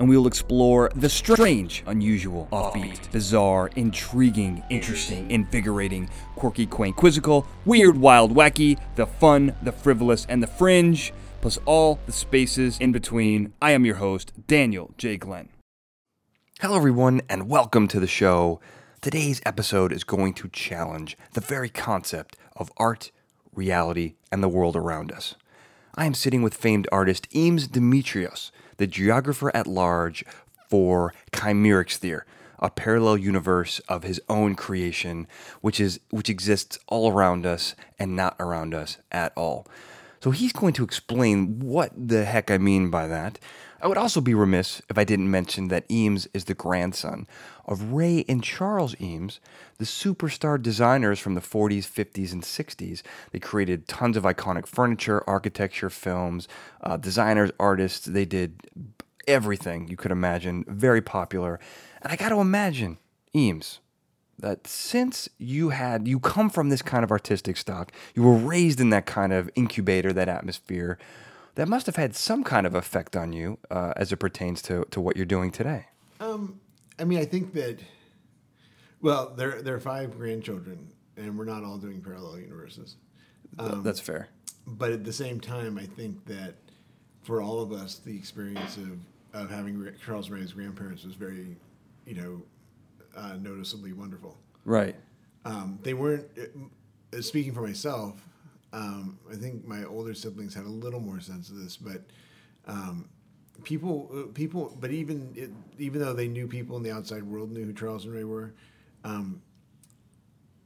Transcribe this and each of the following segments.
and we will explore the strange, unusual, offbeat, bizarre, intriguing, interesting, invigorating, quirky, quaint, quizzical, weird, wild, wacky, the fun, the frivolous, and the fringe, plus all the spaces in between. I am your host, Daniel J. Glenn. Hello, everyone, and welcome to the show. Today's episode is going to challenge the very concept of art, reality, and the world around us. I am sitting with famed artist Eames Demetrios, the geographer at large for Kcymaerxthaere, a parallel universe of his own creation, which is which exists all around us and not around us at all. So he's going to explain what the heck I mean by that. I would also be remiss if I didn't mention that Eames is the grandson of Ray and Charles Eames, the superstar designers from the 40s, 50s, and 60s. They created tons of iconic furniture, architecture, films, uh, designers, artists. They did everything you could imagine. Very popular. And I got to imagine, Eames, that since you had you come from this kind of artistic stock, you were raised in that kind of incubator, that atmosphere, that must have had some kind of effect on you uh, as it pertains to, to what you're doing today. Um, I mean, I think that. Well, there there are five grandchildren, and we're not all doing parallel universes. Um, That's fair. But at the same time, I think that for all of us, the experience of of having Charles Ray's grandparents was very, you know, uh, noticeably wonderful. Right. Um, they weren't. Uh, speaking for myself, um, I think my older siblings had a little more sense of this, but um, people, uh, people, but even it, even though they knew people in the outside world knew who Charles and Ray were, um,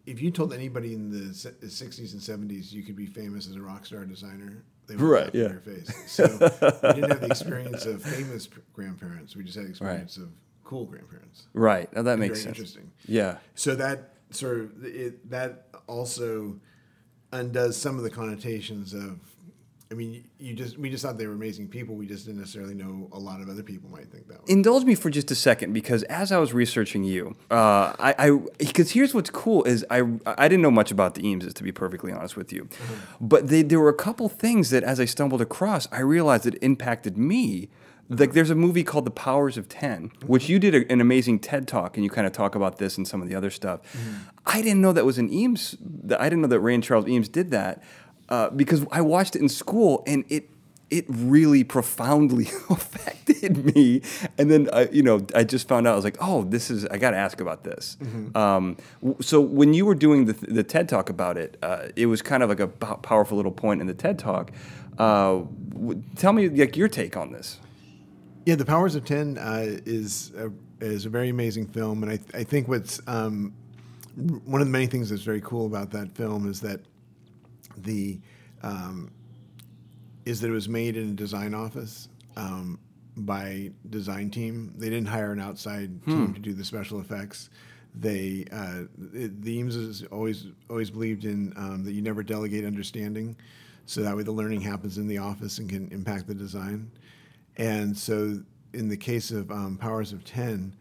if you told anybody in the '60s and '70s you could be famous as a rock star designer, they would right, yeah. in your face. So we didn't have the experience of famous grandparents. We just had the experience right. of cool grandparents. Right. Now that makes sense. Interesting. Yeah. So that sort of it, that also undoes some of the connotations of I mean, you just we just thought they were amazing people. We just didn't necessarily know a lot of other people might think that way. Indulge me for just a second because as I was researching you, uh, I because here's what's cool is I I didn't know much about the Eameses to be perfectly honest with you, mm-hmm. but they, there were a couple things that as I stumbled across, I realized it impacted me. Like there's a movie called The Powers of 10, which you did a, an amazing TED talk, and you kind of talk about this and some of the other stuff. Mm-hmm. I didn't know that was an Eames. I didn't know that Ray and Charles Eames did that uh, because I watched it in school, and it it really profoundly affected me. And then I, you know, I just found out I was like, oh, this is I got to ask about this. Mm-hmm. Um, so when you were doing the, the TED talk about it, uh, it was kind of like a powerful little point in the TED talk. Uh, tell me like your take on this. Yeah, The Powers of Ten uh, is a, is a very amazing film, and I, th- I think what's um, one of the many things that's very cool about that film is that the um, is that it was made in a design office um, by design team. They didn't hire an outside hmm. team to do the special effects. They uh, it, the Eames has always always believed in um, that you never delegate understanding, so that way the learning happens in the office and can impact the design. And so, in the case of um, Powers of Ten,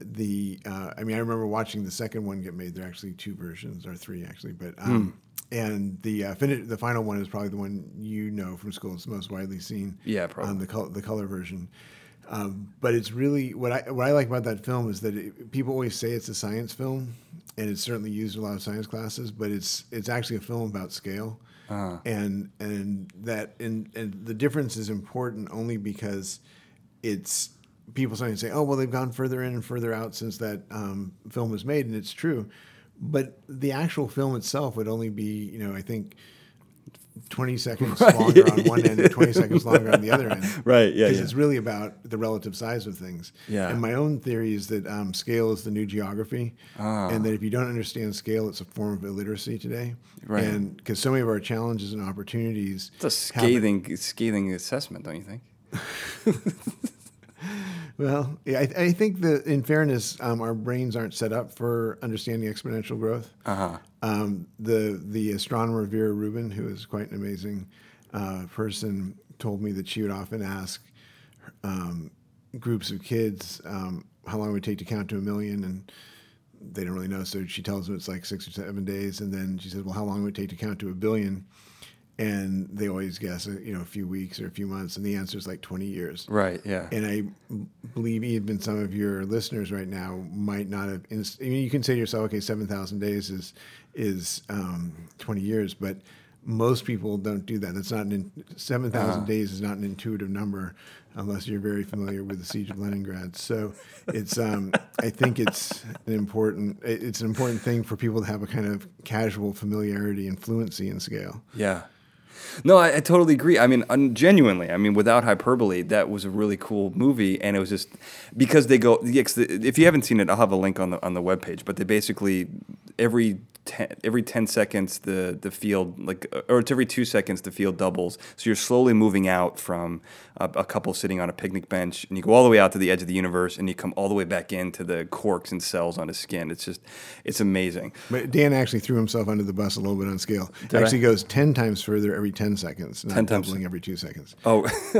the uh, I mean, I remember watching the second one get made. There are actually two versions, or three actually, but um, mm. and the uh, fin- the final one is probably the one you know from school. It's the most widely seen. Yeah, probably um, the col- the color version. Um, but it's really what I what I like about that film is that it, people always say it's a science film, and it's certainly used in a lot of science classes. But it's it's actually a film about scale. Uh-huh. And and that and and the difference is important only because it's people sometimes say, "Oh, well, they've gone further in and further out since that um, film was made," and it's true. But the actual film itself would only be, you know, I think. 20 seconds right. longer on one end and 20 seconds longer on the other end. Right, yeah. Because yeah. it's really about the relative size of things. Yeah. And my own theory is that um, scale is the new geography. Ah. And that if you don't understand scale, it's a form of illiteracy today. Right. And because so many of our challenges and opportunities. It's a scathing, scathing assessment, don't you think? Well, yeah, I, I, think that in fairness, um, our brains aren't set up for understanding exponential growth. Uh-huh. Um, the the astronomer Vera Rubin, who is quite an amazing uh, person told me that she would often ask um, groups of kids um, how long it would take to count to a million, and they don't really know. So she tells them it's like six or seven days, and then she says, "Well, how long would it take to count to a billion? And they always guess, you know, a few weeks or a few months, and the answer is like 20 years. Right. Yeah. And I believe even some of your listeners right now might not have. Inst- I mean, you can say to yourself, okay, 7,000 days is is um, 20 years, but most people don't do that. That's not an in- 7,000 days is not an intuitive number unless you're very familiar with the siege of Leningrad. So it's um, I think it's an important it's an important thing for people to have a kind of casual familiarity and fluency in scale. Yeah. No, I, I totally agree. I mean, un- genuinely, I mean, without hyperbole, that was a really cool movie, and it was just because they go. If you haven't seen it, I'll have a link on the on the webpage. But they basically every ten, every ten seconds the the field like or it's every two seconds the field doubles. So you're slowly moving out from a, a couple sitting on a picnic bench, and you go all the way out to the edge of the universe, and you come all the way back into the quarks and cells on his skin. It's just it's amazing. But Dan actually threw himself under the bus a little bit on scale. I? actually goes 10 times further every 10 seconds, not 10 times. doubling every two seconds. Oh,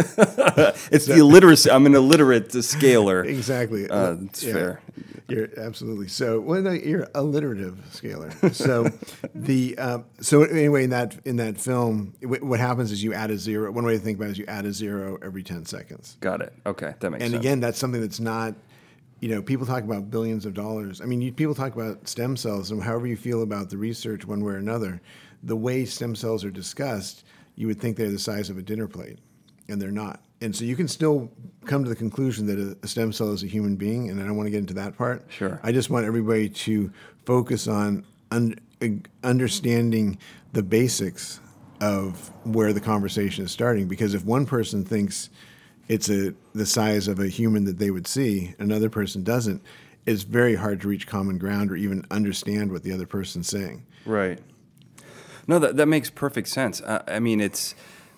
it's the illiteracy. I'm an illiterate scaler. Exactly. Uh, it's fair. You're absolutely so. Well, no, you're alliterative scalar. So the um, so anyway in that in that film, wh- what happens is you add a zero. One way to think about it is you add a zero every ten seconds. Got it. Okay, that makes sense. And sense. again, that's something that's not. You know, people talk about billions of dollars. I mean, you, people talk about stem cells, and however you feel about the research, one way or another, the way stem cells are discussed, you would think they're the size of a dinner plate, and they're not. And so you can still come to the conclusion that a stem cell is a human being, and I don't want to get into that part. Sure. I just want everybody to focus on un, understanding the basics of where the conversation is starting. Because if one person thinks it's a the size of a human that they would see, another person doesn't, it's very hard to reach common ground or even understand what the other person's saying. Right. No, that that makes perfect sense. Uh, I mean, it's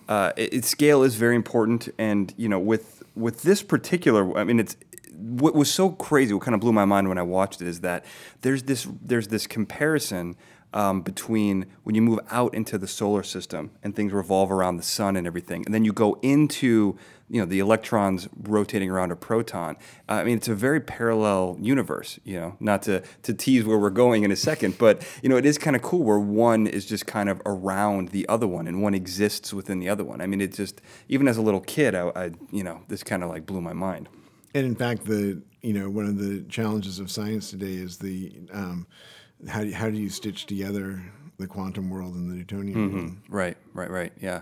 uh, it, it- scale is very important, and you know, with with this particular, I mean, it's what was so crazy. What kind of blew my mind when I watched it is that there's this there's this comparison. Um, between when you move out into the solar system and things revolve around the sun and everything, and then you go into you know the electrons rotating around a proton. Uh, I mean, it's a very parallel universe. You know, not to to tease where we're going in a second, but you know, it is kind of cool where one is just kind of around the other one, and one exists within the other one. I mean, it just even as a little kid, I, I you know, this kind of like blew my mind. And in fact, the you know one of the challenges of science today is the um, how do you, how do you stitch together the quantum world and the Newtonian world? Right, right, right. Yeah.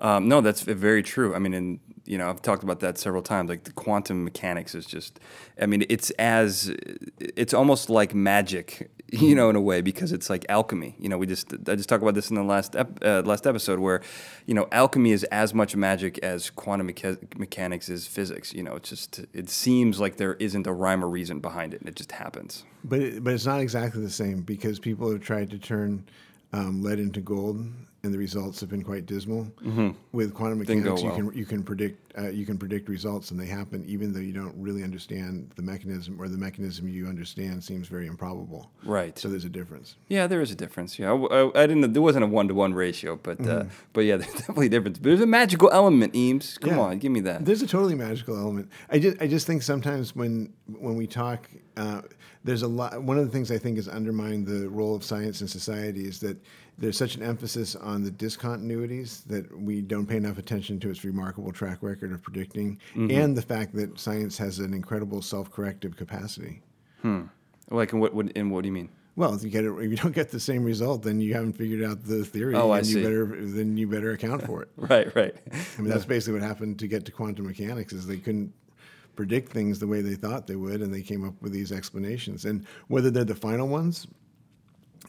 Um, no, that's very true. I mean, and you know, I've talked about that several times. Like the quantum mechanics is just, I mean, it's as, it's almost like magic, you know, in a way because it's like alchemy. You know, we just, I just talked about this in the last ep- uh, last episode where, you know, alchemy is as much magic as quantum mecha- mechanics is physics. You know, it's just, it seems like there isn't a rhyme or reason behind it, and it just happens. But it, but it's not exactly the same because people have tried to turn um, lead into gold, and the results have been quite dismal. With quantum mechanics, you can you can predict uh, you can predict results, and they happen even though you don't really understand the mechanism, or the mechanism you understand seems very improbable. Right. So there's a difference. Yeah, there is a difference. Yeah, I, I- I didn't. There wasn't a one to one ratio, but uh, but yeah, there's definitely a difference. But there's a magical element, Eames. Come Yeah. on, give me that. There's a totally magical element. I just I just think sometimes when when we talk, uh, there's a lot. One of the things I think has undermined the role of science in society is that there's such an emphasis on the discontinuities that we don't pay enough attention to its remarkable track record of predicting, and the fact that science has an incredible self-corrective capacity. Hmm. Like, in what, what? In what do you mean? Well, if you get it, if you don't get the same result, then you haven't figured out the theory, Oh, I and see. you better then you better account for it. Right, right. I mean, that's basically what happened to get to quantum mechanics is they couldn't predict things the way they thought they would, and they came up with these explanations. And whether they're the final ones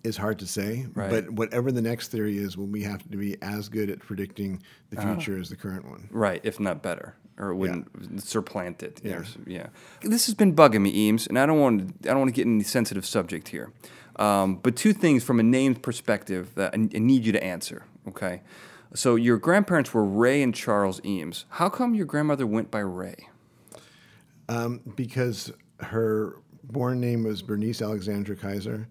is hard to say. Right. But whatever the next theory is, will we have to be as good at predicting the Uh-huh. future as the current one? Right, if not better, or it wouldn't supplant it. Yeah. or yeah. This has been bugging me, Eames, and I don't want to. I don't want to get any sensitive subject here. Um, but two things from a name perspective that I, I need you to answer. Okay, so your grandparents were Ray and Charles Eames. How come your grandmother went by Ray? Um, because her born name was Bernice Alexandra Kaiser,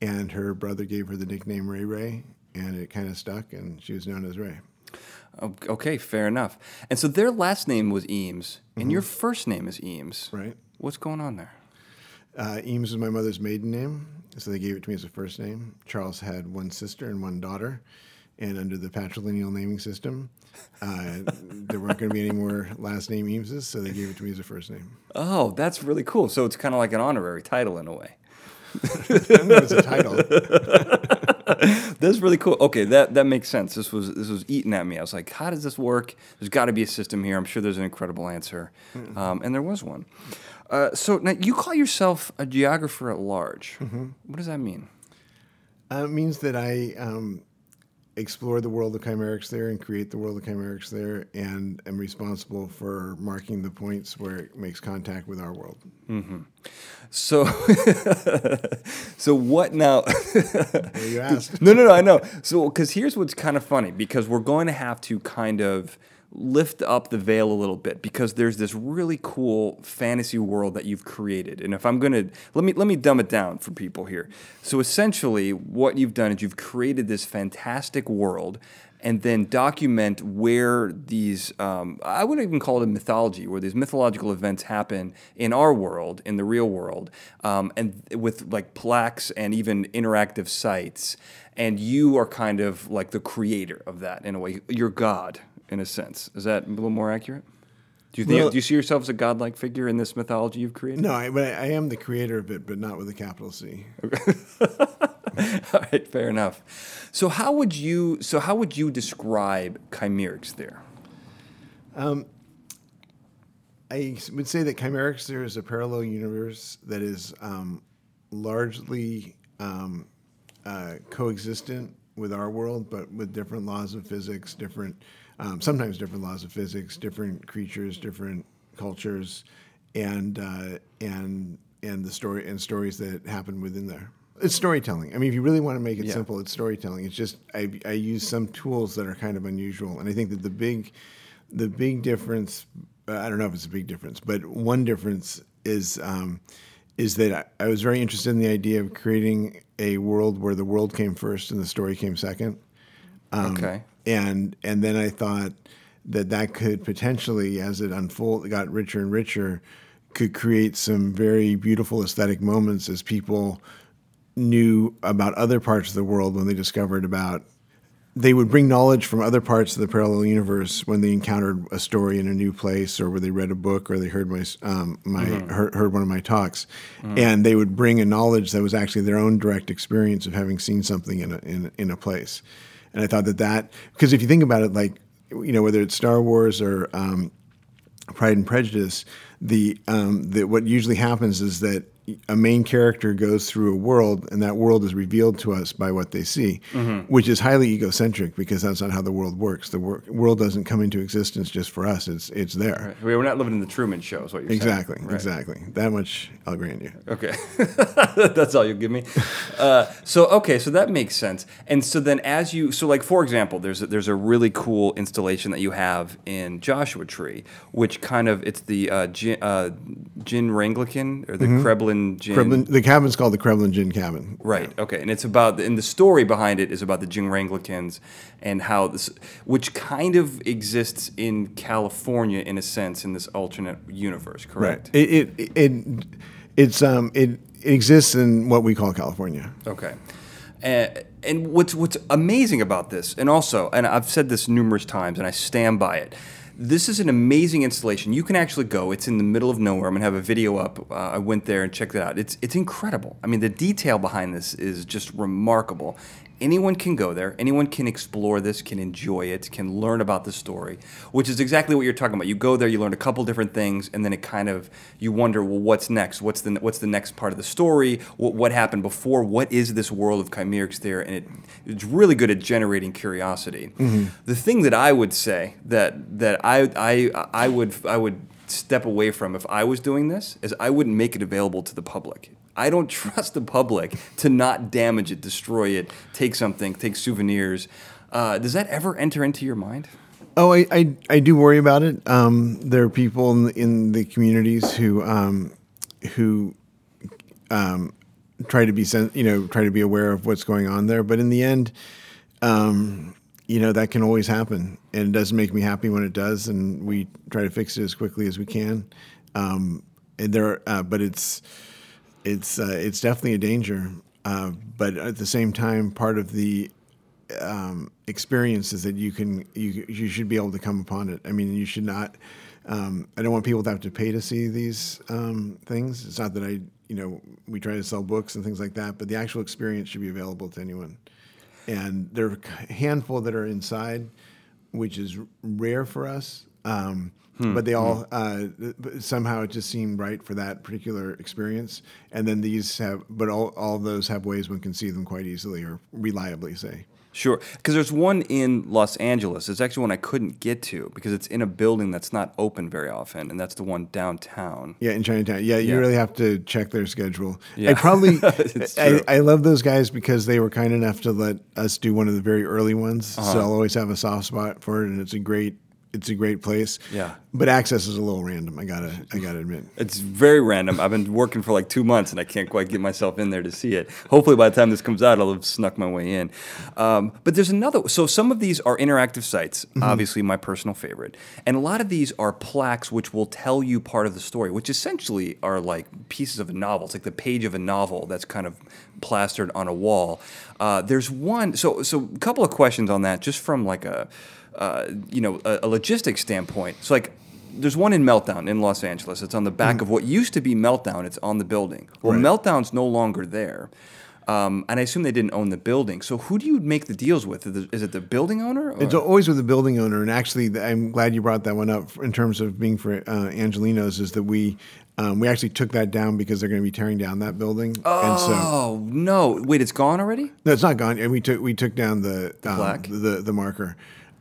and her brother gave her the nickname Ray Ray, and it kind of stuck, and she was known as Ray. Okay, fair enough. And so their last name was Eames, and your first name is Eames. Mm-hmm. Right. What's going on there? Uh, Eames is my mother's maiden name, so they gave it to me as a first name. Charles had one sister and one daughter, and under the patrilineal naming system, uh, there weren't going to be any more last name Eameses, so they gave it to me as a first name. Oh, that's really cool. So it's kind of like an honorary title in a way. I don't know if it's a title. That's really cool. Okay, that, that makes sense. This was this was eating at me. I was like, how does this work? There's got to be a system here. I'm sure there's an incredible answer, um, and there was one. Uh, so now you call yourself a geographer at large. What does that mean? Uh, it means that I um, explore the world of Kcymaerxthaere and create the world of Kcymaerxthaere, and am responsible for marking the points where it makes contact with our world. Mm-hmm. So, so what now? You asked. no, no, no. I know. So, because here's what's kind of funny because we're going to have to kind of lift up the veil a little bit because there's this really cool fantasy world that you've created. And if I'm going to let me let me dumb it down for people here. So essentially what you've done is you've created this fantastic world and then document where these um, I wouldn't even call it a mythology where these mythological events happen in our world in the real world um, and with like plaques and even interactive sites and you are kind of like the creator of that in a way you're god in a sense is that a little more accurate do you think Well- do you see yourself as a godlike figure in this mythology you've created No, I, but I, I am the creator of it, but not with a capital C. All right, fair enough. So how would you so how would you describe Kcymaerxthaere? I would say that Kcymaerxthaere is a parallel universe that is um, largely um, uh, coexistent with our world, but with different laws of physics, different, um, sometimes different laws of physics, different creatures, different cultures, and uh, and and the story and stories that happen within there. It's storytelling. I mean, if you really want to make it Yeah. simple, it's storytelling. It's just I, I use some tools that are kind of unusual, and I think that the big the big difference uh, I don't know if it's a big difference, but one difference is um, is that I, I was very interested in the idea of creating a world where the world came first and the story came second. Um, okay. And and then I thought that that could potentially, as it unfolded, got richer and richer, could create some very beautiful aesthetic moments as people knew about other parts of the world when they discovered about they would bring knowledge from other parts of the parallel universe when they encountered a story in a new place or where they read a book or they heard my um, my heard, heard one of my talks. And they would bring a knowledge that was actually their own direct experience of having seen something in a, in, in a place and i thought that that because if you think about it like you know whether it's star wars or um, Pride and Prejudice, the um, the what usually happens is that a main character goes through a world, and that world is revealed to us by what they see, which is highly egocentric because that's not how the world works. The wor- world doesn't come into existence just for us; it's it's there. We're not living in the Truman Show, is what you're Exactly, saying. Right. exactly. That much I'll grant you. Okay, that's all you'll give me. Uh, so okay, so that makes sense. And so then, as you so like for example, there's a, there's a really cool installation that you have in Joshua Tree, which kind of it's the uh, Jin, uh, Jin Ranglican or the Kreblin Jin. Kreblin, the cabin's called the Kremlin Gin Cabin. Right. Okay. And it's about, and the story behind it is about the Jing Ranglicans and how this, which kind of exists in California in a sense in this alternate universe, correct? It it, it it's um it, it exists in what we call California. Okay. Uh, and what's what's amazing about this, and also, and I've said this numerous times, and I stand by it. This is an amazing installation. You can actually go. It's in the middle of nowhere. I'm gonna have a video up. Uh, I went there and checked it out. It's it's incredible. I mean, the detail behind this is just remarkable. Anyone can go there. Anyone can explore this, can enjoy it, can learn about the story, which is exactly what you're talking about. You go there, you learn a couple different things, and then it kind of you wonder, well, what's next? What's the what's the next part of the story? What, what happened before? What is this world of Kcymaerxthaere? And it, it's really good at generating curiosity. Mm-hmm. The thing that I would say that that I I I would I would step away from if I was doing this is I wouldn't make it available to the public. I don't trust the public to not damage it, destroy it, take something, take souvenirs. Uh, does that ever enter into your mind? Oh, I, I, I do worry about it. Um, there are people in the, in the communities who um, who um, try to be sen- you know try to be aware of what's going on there, but in the end, um, you know that can always happen, and it doesn't make me happy when it does, and we try to fix it as quickly as we can. Um, and there, uh, but it's it's uh, it's definitely a danger. Uh, but at the same time, part of the um, experience is that you can you you should be able to come upon it. I mean, you should not. Um, I don't want people to have to pay to see these um, things. It's not that I, you know, we try to sell books and things like that, but the actual experience should be available to anyone. And there are a handful that are inside, which is rare for us. Um, but they all uh, somehow it just seemed right for that particular experience. And then these have, but all all those have ways one can see them quite easily or reliably. Say. Sure, because there's one in Los Angeles. It's actually one I couldn't get to because it's in a building that's not open very often, and that's the one downtown. Yeah, in Chinatown. Yeah, you Yeah. really have to check their schedule. Yeah. I probably, It's I. I love those guys because they were kind enough to let us do one of the very early ones. Uh-huh. So I'll always have a soft spot for it, and it's a great, it's a great place. Yeah. But access is a little random. I gotta, I gotta admit. It's very random. I've been working for like two months and I can't quite get myself in there to see it. Hopefully, by the time this comes out, I'll have snuck my way in. Um, but there's another. So some of these are interactive sites. Obviously, my personal favorite, and a lot of these are plaques which will tell you part of the story, which essentially are like pieces of a novel. It's like the page of a novel that's kind of plastered on a wall. Uh, there's one. So so a couple of questions on that, just from like a. Uh, you know, a, a logistics standpoint. So, like, there's one in Meltdown in Los Angeles. It's on the back of what used to be Meltdown. It's on the building. Well, Right. Meltdown's no longer there. Um, and I assume they didn't own the building. So who do you make the deals with? Is it the building owner? or- It's always with the building owner, and actually, I'm glad you brought that one up in terms of being for uh, Angelinos. Is that we um, we actually took that down because they're going to be tearing down that building, and so oh no! Wait, it's gone already? no, it's not gone. And we took we took down the um, plaque? the the marker.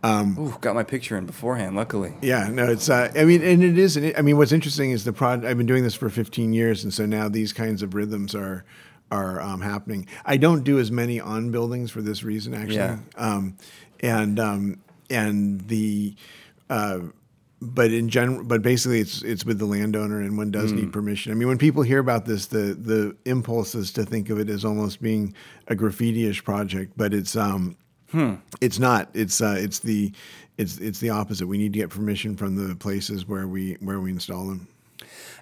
Um, Ooh, got my picture in beforehand. Luckily. Yeah, no, it's. Uh, I mean, and it is. I mean, what's interesting is the prod. I've been doing this for 15 years, and so now these kinds of rhythms are are um, happening. I don't do as many on buildings for this reason, actually. Yeah. Um, and um, and the. Uh, but in general, but basically, it's it's with the landowner, and one does need permission. I mean, when people hear about this, the the impulse is to think of it as almost being a graffiti-ish project, but it's um, it's not. It's uh, it's the it's it's the opposite. We need to get permission from the places where we where we install them.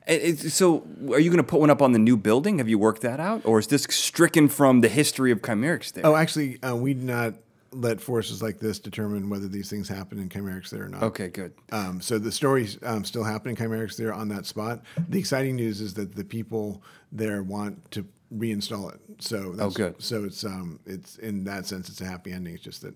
It's- so, are you going to put one up on the new building? Have you worked that out, or is this stricken from the history of Kcymaerxthaere? Oh, actually, uh, we do not let forces like this determine whether these things happen in Kcymaerxthaere or not. Okay, good. Um, so the stories um, still happen in Kcymaerxthaere on that spot. The exciting news is that the people there want to reinstall it. So that's, good. So it's um, it's in that sense, it's a happy ending. It's just that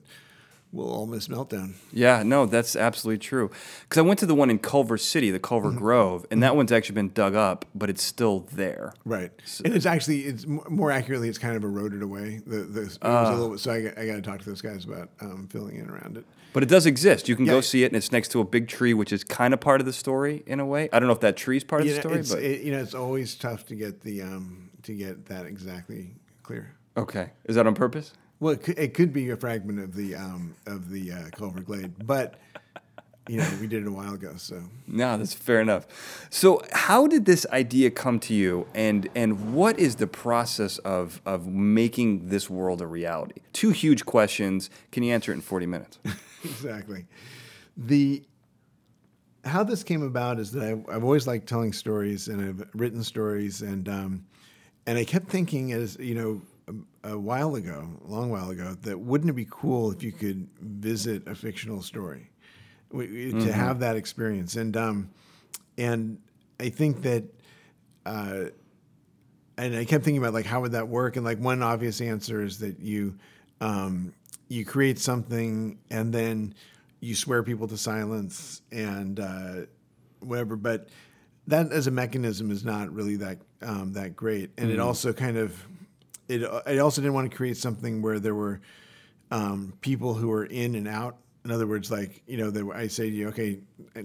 we'll all miss meltdown. Yeah, no, that's absolutely true. Because I went to the one in Culver City, the Culver Mm-hmm. Grove, and that one's actually been dug up, but it's still there. Right, and it's actually it's more accurately it's kind of eroded away. The the it was a little so I, got- I got to talk to those guys about um, filling in around it. But it does exist. You can go see it, and it's next to a big tree, which is kind of part of the story in a way. I don't know if that tree's part of the know, story, but it, you know it's always tough to get the um, to get that exactly clear. okay. Is that on purpose? Well, it could, it could be a fragment of the um, of the uh, Culver Glade, but you know we did it a while ago, so No, that's fair enough. So, how did this idea come to you, and and what is the process of of making this world a reality? Two huge questions. Can you answer it in forty minutes? exactly. The how this came about is that I've, I've always liked telling stories, and I've written stories, and um, and I kept thinking, as you know, a, a while ago, a long while ago, that wouldn't it be cool if you could visit a fictional story, to have that experience, and um, and I think that. Uh, and I kept thinking about like how would that work, and like one obvious answer is that you um, you create something and then you swear people to silence and uh, whatever. But that as a mechanism is not really that um, that great, and it also kind of it. I also didn't want to create something where there were um, people who were in and out. In other words, like you know, that I say to you, okay,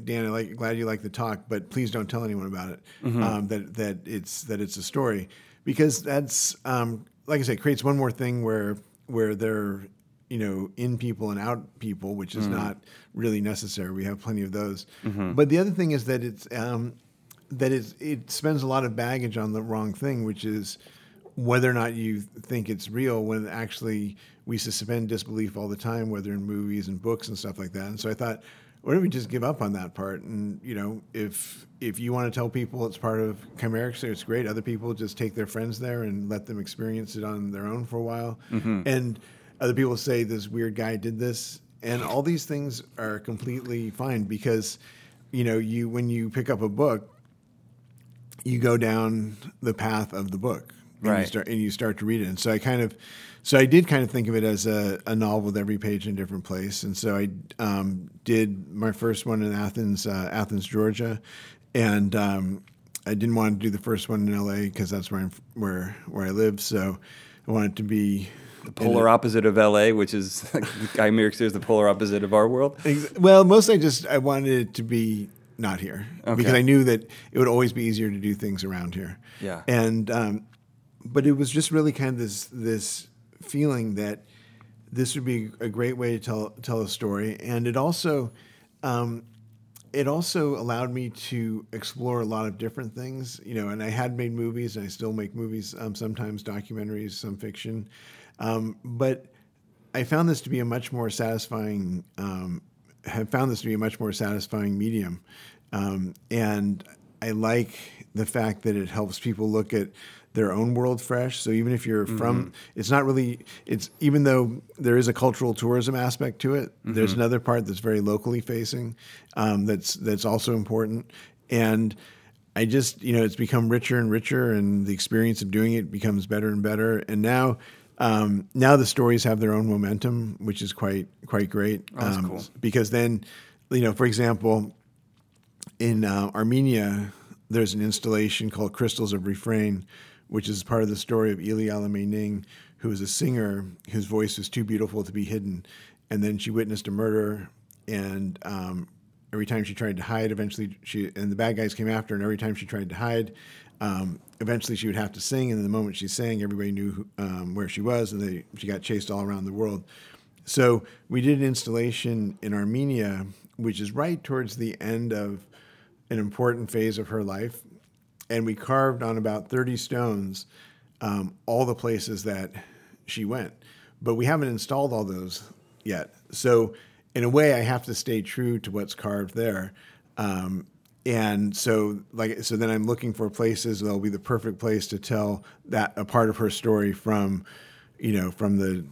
Dan, I like glad you like the talk, but please don't tell anyone about it. Um, that that it's that it's a story because that's um, like I say, creates one more thing where where they're you know in people and out people, which is not really necessary. We have plenty of those. But the other thing is that it's um, that it's, it spends a lot of baggage on the wrong thing, which is whether or not you think it's real when actually we suspend disbelief all the time, whether in movies and books and stuff like that. And so I thought, why don't we just give up on that part? And you know, if if you want to tell people it's part of Chimerics, it's great. Other people just take their friends there and let them experience it on their own for a while. Mm-hmm. And other people say this weird guy did this, and all these things are completely fine because you know you when you pick up a book you go down the path of the book and you Right. start and you start to read it and so i kind of so i did kind of think of it as a, a novel with every page in a different place and so i um, did my first one in athens uh, athens georgia and um, i didn't want to do the first one in la because that's where I'm, where where i live so i wanted to be The polar opposite of LA, which is Guy Merrick is the polar opposite of our world. Well, mostly I just I wanted it to be not here because I knew that it would always be easier to do things around here. Yeah. And um, but it was just really kind of this this feeling that this would be a great way to tell tell a story, and it also um, it also allowed me to explore a lot of different things, you know. And I had made movies, and I still make movies, um, sometimes documentaries, some fiction, um, but I found this to be a much more satisfying. Um, have found this to be a much more satisfying medium, um, and I like the fact that it helps people look at their own world fresh. So even if you're from, it's not really. It's even though there is a cultural tourism aspect to it. There's another part that's very locally facing. Um, that's that's also important, and. I just, you know, it's become richer and richer, and the experience of doing it becomes better and better. And now, um, now the stories have their own momentum, which is quite quite great. Oh, that's um, cool. Because then, you know, for example, in uh, Armenia, there's an installation called Crystals of Refrain, which is part of the story of Ili Alameining, who was a singer whose voice was too beautiful to be hidden. And then she witnessed a murder, and um, every time she tried to hide, eventually she, and the bad guys came after her, and every time she tried to hide, um, eventually she would have to sing. And the moment she sang, everybody knew who, um, where she was, and they, she got chased all around the world. So we did an installation in Armenia, which is right towards the end of an important phase of her life, and we carved on about 30 stones um, all the places that she went. But we haven't installed all those yet. So in a way, I have to stay true to what's carved there. Um, and so, like, so then I'm looking for places that'll be the perfect place to tell that a part of her story from, you know, from the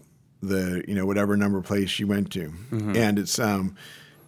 the you know whatever number place she went to, and it's um,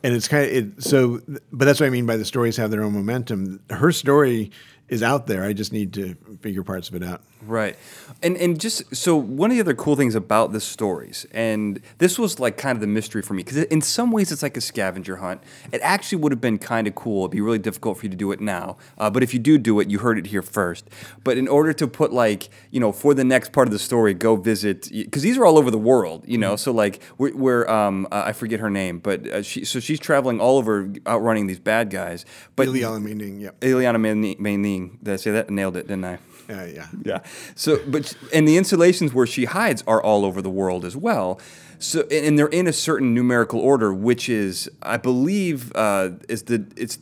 and it's kind of it. So, but that's what I mean by the stories have their own momentum. Her story is out there. I just need to figure parts of it out. Right. And and just so one of the other cool things about the stories, and this was like kind of the mystery for me, because in some ways it's like a scavenger hunt. It actually would have been kind of cool. It'd be really difficult for you to do it now. Uh, but if you do do it, you heard it here first. But in order to put like, you know, for the next part of the story, go visit, because these are all over the world, you know. So like, we're, we're um, uh, I forget her name, but uh, she, so she's traveling all over outrunning these bad guys. But Alameining, yep. Ileana Maining, did I say that? Nailed it, didn't I? Uh, yeah. Yeah. So, but and the installations where she hides are all over the world as well. So, and and they're in a certain numerical order, which is, I believe, uh, is the it's.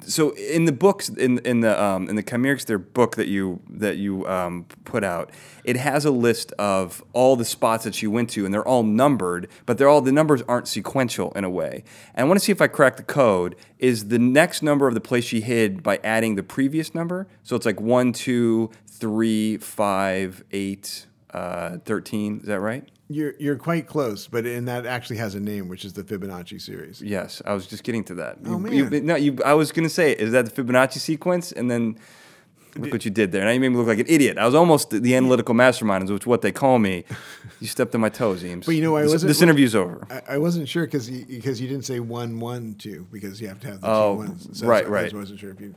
So in the books in in the um, in the Chimerics, their book that you that you um, put out, it has a list of all the spots that she went to, and they're all numbered, but they're all the numbers aren't sequential in a way. And I want to see if I crack the code. Is the next number of the place she hid by adding the previous number? So it's like one, two, three, five, eight, uh, thirteen. Is that right? You're you're quite close, but and that actually has a name, which is the Fibonacci series. Yes, I was just getting to that. Oh, You- you- man. no, you. I was gonna say, is that the Fibonacci sequence? And then look what you did there. Now you made me look like an idiot. I was almost the analytical mastermind, which is what they call me. You stepped on my toes, Eames. But you know, I this, wasn't- this interview's over. I, I wasn't sure because because you didn't say one one two because you have to have the Oh, two ones. right, I right. just wasn't sure if you.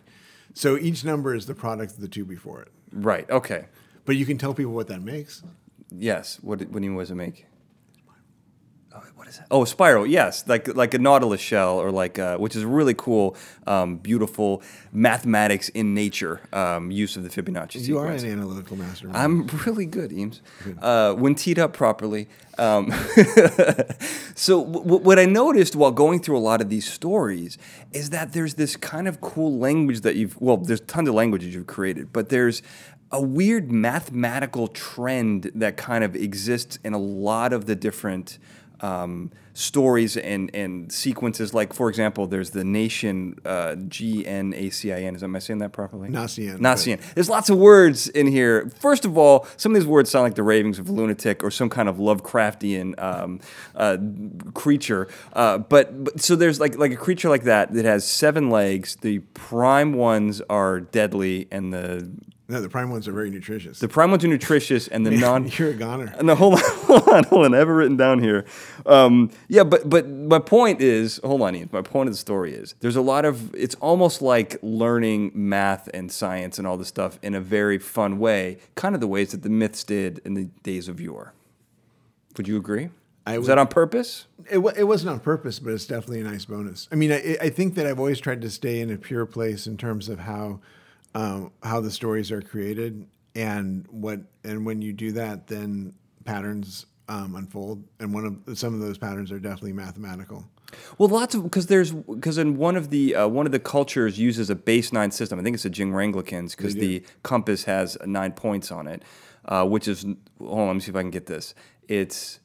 So each number is the product of the two before it, Right. Okay. but you can tell people what that makes. Yes. What what do you was it make? Oh, what is that? Oh, a spiral. Yes, like like a nautilus shell, or like uh, which is really cool, um, beautiful mathematics in nature um, use of the Fibonacci You are an analytical mastermind. I'm really good, Eames. Uh, when teed up properly. Um, so, w- what I noticed while going through a lot of these stories is that there's this kind of cool language that you've, well, there's tons of languages you've created, but there's a weird mathematical trend that kind of exists in a lot of the different um, stories and, and sequences. Like, for example, there's the nation uh, G N A C I N. Is am I saying that properly? Nacien, Nacien. There's lots of words in here. First of all, some of these words sound like the ravings of a lunatic or some kind of Lovecraftian um, uh, creature. Uh, but, but so there's like like a creature like that that has seven legs. The prime ones are deadly, and the No, the prime ones are very nutritious. the prime ones are nutritious, and the non You're a goner. no, hold on, hold on, hold on. I have it written down here. Um, yeah, but but my point is, hold on, Ian. My point of the story is, there's a lot of. It's almost like learning math and science and all this stuff in a very fun way, kind of the ways that the myths did in the days of yore. Would you agree? I was would- that on purpose? It, it wasn't on purpose, but it's definitely a nice bonus. I mean, I, I think that I've always tried to stay in a pure place in terms of how um, how the stories are created and what and when you do that, then patterns um, unfold. And one of some of those patterns are definitely mathematical. Well, lots of because there's because in one of the uh, one of the cultures uses a base nine system. I think it's the Jingwanglikans because the compass has nine points on it, uh, which is hold on. Let me see if I can get this. It's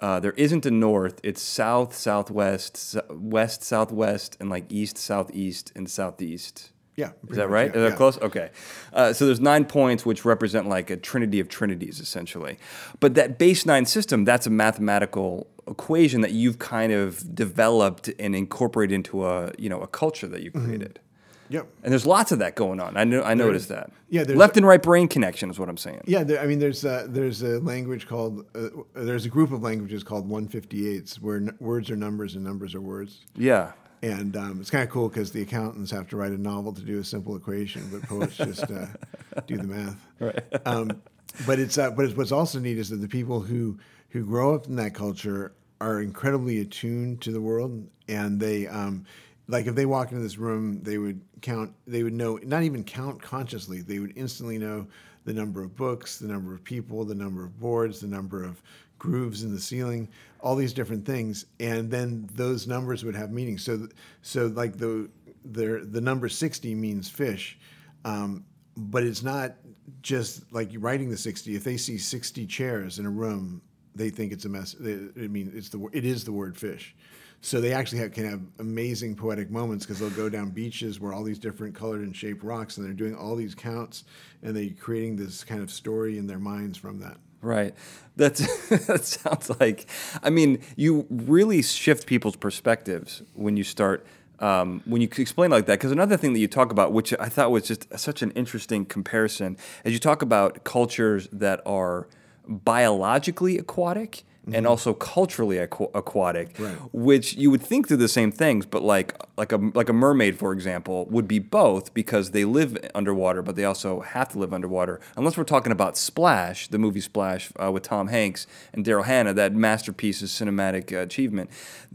uh, there isn't a north. It's south, southwest, west, southwest, and like east, southeast, and southeast. Yeah, Is that much, right? yeah, Is that yeah. close? Okay. Uh, so there's nine points, which represent like a trinity of trinities, essentially. But that base nine system, that's a mathematical equation that you've kind of developed and incorporated into a you know a culture that you Mm-hmm. created. Yep. And there's lots of that going on. I know. I noticed that. yeah, there's- Left and right brain connection is what I'm saying. Yeah, there, I mean, there's a, there's a language called uh, there's a group of languages called 158s where n- words are numbers and numbers are words. Yeah. And um, it's kind of cool because the accountants have to write a novel to do a simple equation, but poets just uh, do the math. Right. Um, but it's uh, but it's, what's also neat is that the people who who grow up in that culture are incredibly attuned to the world, and they um, like if they walk into this room, they would count. They would know not even count consciously. They would instantly know the number of books, the number of people, the number of boards, the number of grooves in the ceiling, all these different things, and then those numbers would have meaning. So, so like the the the number sixty means fish, um, but it's not just like writing the sixty. If they see sixty chairs in a room, they think it's a mess. I mean, it's the it is the word fish. So they actually have, can have amazing poetic moments because they'll go down beaches where all these different colored and shaped rocks, and they're doing all these counts, and they're creating this kind of story in their minds from that. Right. That's that sounds like. I mean, you really shift people's perspectives when you start um, when you explain like that. Because another thing that you talk about, which I thought was just such an interesting comparison, is you talk about cultures that are biologically aquatic. And also culturally aqu- aquatic, Right. which you would think they're the same things, but like like a like a mermaid, for example, would be both because they live underwater, but they also have to live underwater. Unless we're talking about Splash, the movie Splash uh, with Tom Hanks and Daryl Hannah, that masterpiece of cinematic uh, achievement.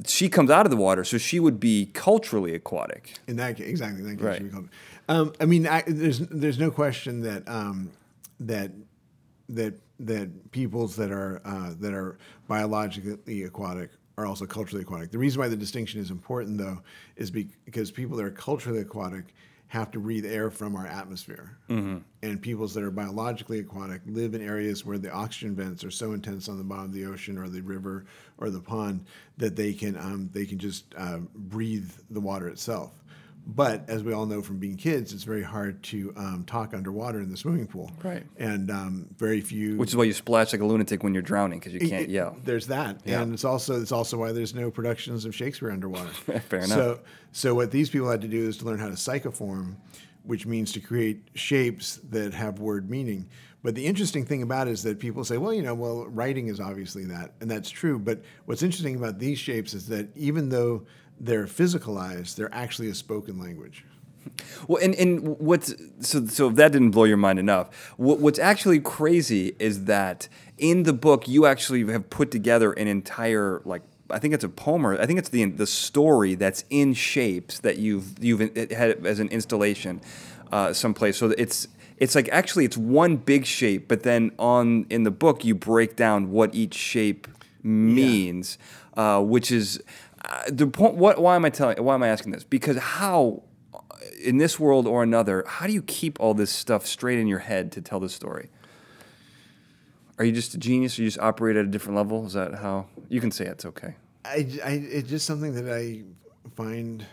She comes out of the water, so she would be culturally aquatic. In that case, exactly. In that case, Right. Um, I mean, I, there's there's no question that um, that that that peoples that are uh, that are biologically aquatic are also culturally aquatic. The reason why the distinction is important, though, is because people that are culturally aquatic have to breathe air from our atmosphere, and peoples that are biologically aquatic live in areas where the oxygen vents are so intense on the bottom of the ocean or the river or the pond that they can um, they can just uh, breathe the water itself. But as we all know from being kids, it's very hard to um, talk underwater in the swimming pool. Right. And um, very few. Which is why you splash like a lunatic when you're drowning because you can't it- yell. There's that, Yeah. and it's also it's also why there's no productions of Shakespeare underwater. Fair enough. So so what these people had to do is to learn how to psychoform, which means to create shapes that have word meaning. But the interesting thing about it is that people say, well, you know, well, writing is obviously that, and that's true. But what's interesting about these shapes is that even though they're physicalized, they're actually a spoken language. Well, and, and what's so so if that didn't blow your mind enough, what, what's actually crazy is that in the book you actually have put together an entire like I think it's a poem or I think it's the the story that's in shapes that you've you've had as an installation uh, someplace. So it's it's like actually it's one big shape, but then on in the book you break down what each shape means, uh, which is the point. What why am I telling? Why am I asking this? Because how in this world or another, how do you keep all this stuff straight in your head to tell the story? Are you just a genius? Or you just operate at a different level? Is that how you can say it's okay? I, I, it's just something that I find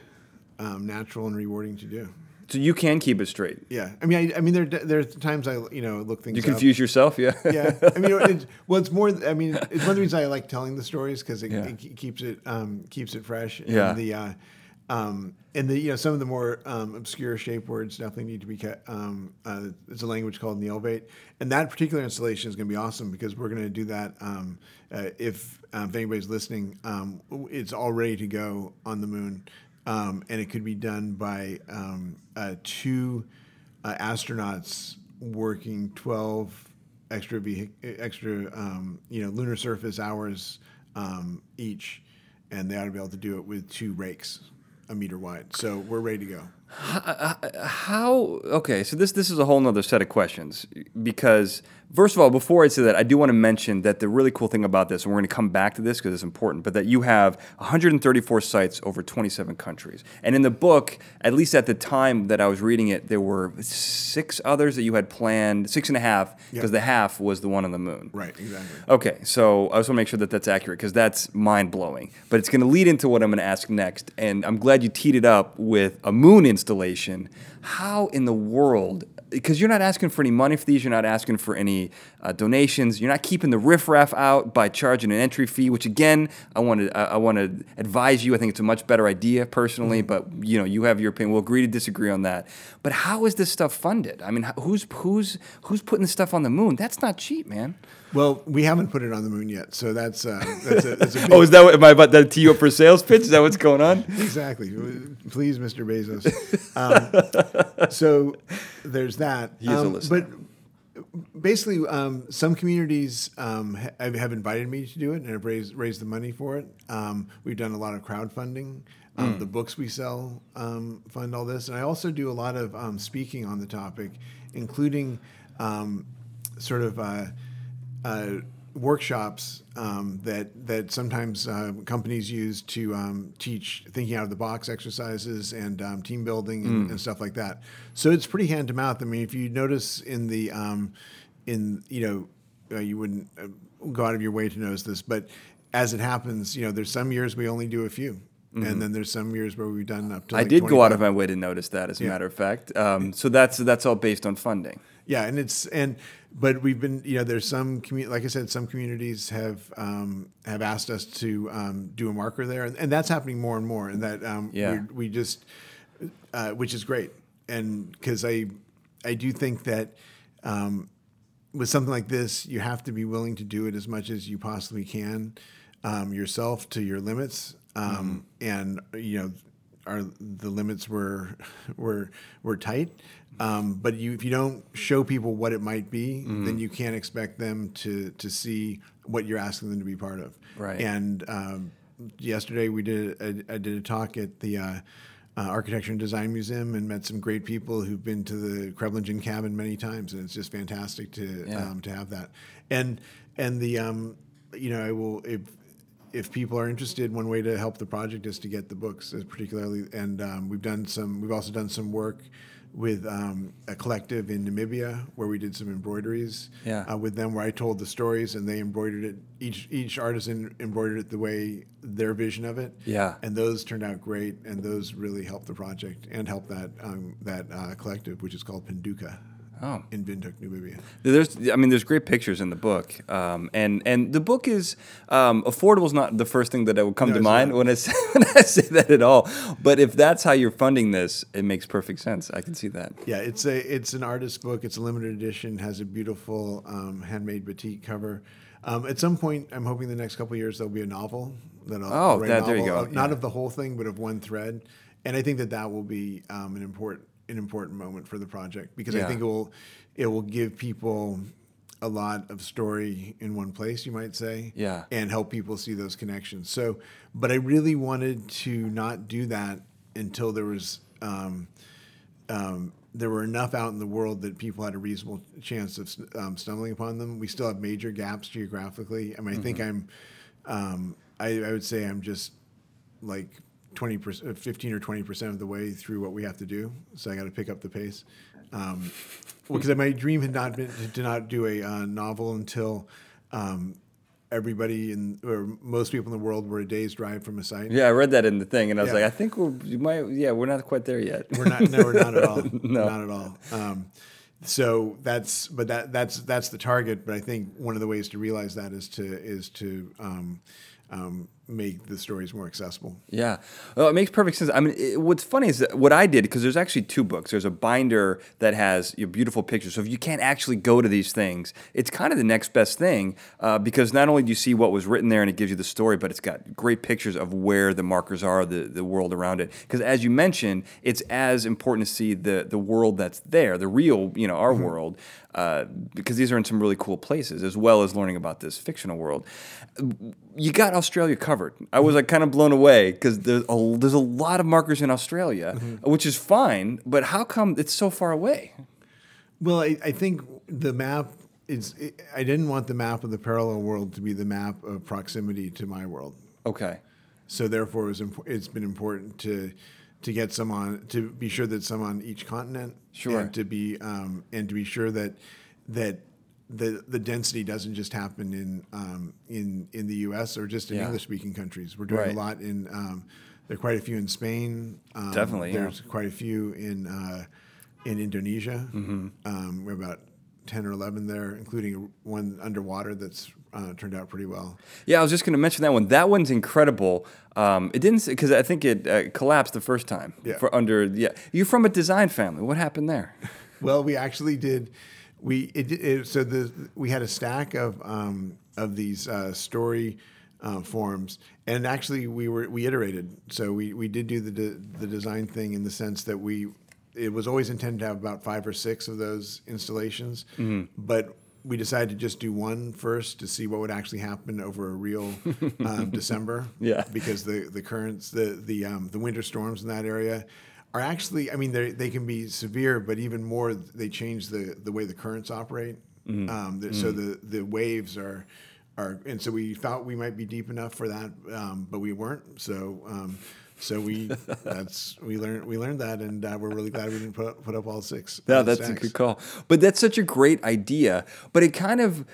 um, natural and rewarding to do. So you can keep it straight. Yeah, I mean, I, I mean, there there's times I you know look things. You up. confuse yourself, yeah. yeah, I mean, it's, well, it's more. I mean, it's one of the reasons I like telling the stories because it, Yeah. it keeps it um, keeps it fresh. And Yeah. The uh, um, and the you know some of the more um, obscure shape words definitely need to be kept. Um, uh, it's a language called Neolvate, and that particular installation is going to be awesome because we're going to do that. Um, uh, if, um, if anybody's listening, um, it's all ready to go on the moon, um, and it could be done by um, uh, two uh, astronauts working twelve extra vehic- extra um, you know lunar surface hours um, each, and they ought to be able to do it with two rakes a meter wide. So we're ready to go. How okay, so this this is a whole nother set of questions because first of all, before I say that, I do want to mention that the really cool thing about this, and we're going to come back to this because it's important, but that you have 134 sites over 27 countries, and in the book, at least at the time that I was reading it, there were six others that you had planned, six and a half, because the half was the one on the moon. Right, exactly. Okay, so I just want to make sure that that's accurate because that's mind blowing. But it's going to lead into what I'm going to ask next, and I'm glad you teed it up with a moon installation. How in the world? Because you're not asking for any money for these, you're not asking for any uh, donations, you're not keeping the riffraff out by charging an entry fee. Which again, I want to I, I want to advise you. I think it's a much better idea personally, but you know you have your opinion. We'll agree to disagree on that. But how is this stuff funded? I mean, who's who's who's putting this stuff on the moon? That's not cheap, man. Well, we haven't put it on the moon yet, so that's uh, that's a, that's a Oh, is that what, am I about that to tee you up for sales pitch? Is that what's going on? exactly. Please, Mr. Bezos. Um, so there's that. He is a Um, listener. But basically, um, some communities um, ha- have have invited me to do it and have raised raised the money for it. Um, we've done a lot of crowdfunding. Um, The books we sell um, fund all this, and I also do a lot of um, speaking on the topic, including um, sort of. Uh, uh, workshops um, that that sometimes uh, companies use to um, teach thinking out of the box exercises and um, team building and, and stuff like that. So it's pretty hand to mouth. I mean, if you notice in the um, in you know uh, you wouldn't uh, go out of your way to notice this, but as it happens, you know, there's some years we only do a few. And then there's some years where we've done up to. I like did go out of my way to notice that, as a Yeah. matter of fact. Um, so that's that's all based on funding. Yeah, and it's and but we've been you know there's some commu- like I said some communities have um, have asked us to um, do a marker there, and, and that's happening more and more, and that um, Yeah. we we just uh, which is great, and because I I do think that. Um, with something like this, you have to be willing to do it as much as you possibly can um, yourself to your limits. Um, And you know, our the limits were were were tight. Um, but you, if you don't show people what it might be, then you can't expect them to to see what you're asking them to be part of. Right. And um, yesterday we did a, I did a talk at the. Uh, uh, Architecture and Design Museum and met some great people who've been to the Kreblingen cabin many times, and it's just fantastic to Yeah. um, to have that. And and the um, you know I will if if people are interested, one way to help the project is to get the books, uh, particularly. And um, we've done some. We've also done some work with um, a collective in Namibia where we did some embroideries Yeah. uh, with them, where I told the stories and they embroidered it. Each each artisan embroidered it the way their vision of it. Yeah. And those turned out great, and those really helped the project and helped that um, that uh, collective, which is called Penduka. Oh. In Windhoek, Namibia. There's, I mean, there's great pictures in the book, um, and and the book is um, affordable is not the first thing that would come No, to mind not. when I say, when I say that at all. But if that's how you're funding this, it makes perfect sense. I can see that. Yeah, it's a it's an artist book. It's a limited edition. Has a beautiful um, handmade batik cover. Um, at some point, I'm hoping the next couple of years there'll be a novel that I'll Oh, there you go, of- not of the whole thing, but of one thread. And I think that that will be um, an important an important moment for the project because Yeah. I think it will it will give people a lot of story in one place, you might say. Yeah. And help people see those connections. So, but I really wanted to not do that until there was. Um, um, there were enough out in the world that people had a reasonable chance of um, stumbling upon them. We still have major gaps geographically. I mean, I think I'm, um, I, I would say I'm just like twenty percent, fifteen or twenty percent of the way through what we have to do. So I got to pick up the pace. Um, because my dream had not been to not do a uh, novel until um, everybody in or most people in the world were a day's drive from a site. Yeah, I read that in the thing, and I was Yeah. like, I think we're you might. Yeah, we're not quite there yet. We're not. No, we're not at all. No. Not at all. Um, so that's, but that that's that's the target. But I think one of the ways to realize that is to is to um, um, make the stories more accessible. Yeah, well, it makes perfect sense. I mean, it, what's funny is that what I did because there's actually two books. There's a binder that has your beautiful pictures. So if you can't actually go to these things, it's kind of the next best thing uh, because not only do you see what was written there and it gives you the story, but it's got great pictures of where the markers are, the the world around it. Because as you mentioned, it's as important to see the the world that's there, the real, you know, our world. Uh, because these are in some really cool places, as well as learning about this fictional world. You got Australia covered. I was like kind of blown away because there's a, there's a lot of markers in Australia, which is fine. But how come it's so far away? Well, I, I think the map is. I didn't want the map of the parallel world to be the map of proximity to my world. Okay. So therefore, it was imp- it's been important to to get some on to be sure that some on each continent, Sure. and to be um, and to be sure that that the the density doesn't just happen in um, in in the U.S. or just in Yeah. English speaking countries. We're doing Right. a lot in. Um, there are quite a few in Spain. Um, Definitely, yeah. There's quite a few in uh, in Indonesia. Mm-hmm. Um, we're about ten or eleven there, including one underwater that's uh, turned out pretty well. Yeah, I was just going to mention that one. That one's incredible. Um, it didn't because I think it uh, collapsed the first time. Yeah. For under yeah, you're from a design family. What happened there? Well, we actually did. We it, it, so the we had a stack of um, of these uh, story uh, forms, and actually we were we iterated. So we, we did do the de, the design thing in the sense that we it was always intended to have about five or six of those installations, but we decided to just do one first to see what would actually happen over a real um, December. Yeah. because the the currents the the um, the winter storms in that area are actually I mean they they can be severe, but even more they change the the way the currents operate. Um, the, So the the waves are. Are, and so we thought we might be deep enough for that, um, but we weren't. So, um, so we that's we learned we learned that, and uh, we're really glad we didn't put, put up all six. Yeah, the that's a good call. But that's such a great idea. But it kind of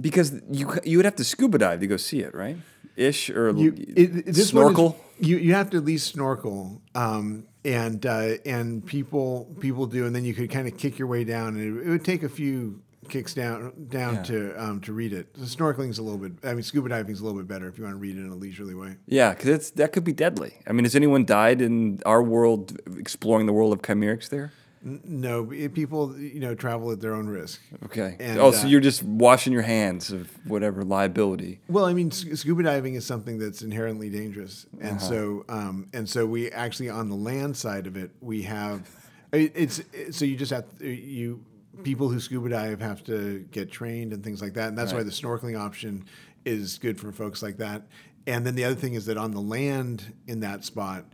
because you you would have to scuba dive to go see it, right? Ish or you, it, it- this one is- snorkel. you you have to at least snorkel, um, and uh, and people people do, and then you could kind of kick your way down, and it, it would take a few kicks down down Yeah. to um, to read it. The snorkeling's a little bit. I mean, scuba diving's a little bit better if you want to read it in a leisurely way. Yeah, because it's that could be deadly. I mean, has anyone died in our world exploring the world of Kcymaerxthaere? No, people you know travel at their own risk. Okay. And, oh, so uh, you're just washing your hands of whatever liability. Well, I mean, sc- scuba diving is something that's inherently dangerous, and Uh-huh. so um, and so we actually on the land side of it, we have it- it's so you just have you people who scuba dive have to get trained and things like that, and that's why the snorkeling option is good for folks like that. And then the other thing is that on the land in that spot,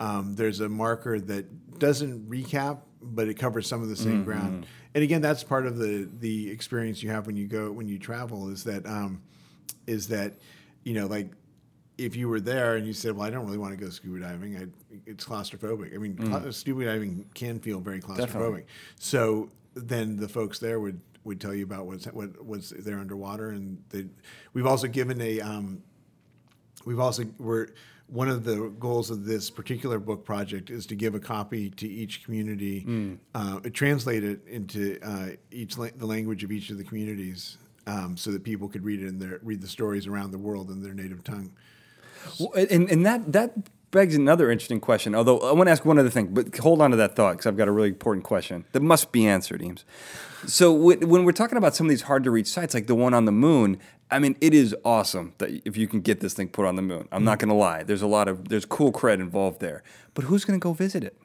um, there's a marker that doesn't recap, but it covers some of the same ground. And again, that's part of the the experience you have when you go when you travel is that um, is that you know like if you were there and you said, "Well, I don't really want to go scuba diving. I, it's claustrophobic." I mean, cla- scuba diving can feel very claustrophobic. Definitely. So then the folks there would would tell you about what's what, what's there underwater, and they, we've also given a um, we've also we're one of the goals of this particular book project is to give a copy to each community, uh, translate it into uh, each la- the language of each of the communities, um, so that people could read it in their read the stories around the world in their native tongue. Well, and, and that that begs another interesting question. Although I want to ask one other thing, but hold on to that thought because I've got a really important question that must be answered, Eames. So wh- when we're talking about some of these hard to reach sites, like the one on the moon, I mean, it is awesome that if you can get this thing put on the moon. I'm not mm-hmm. going to lie. There's a lot of there's cool cred involved there, but who's going to go visit it?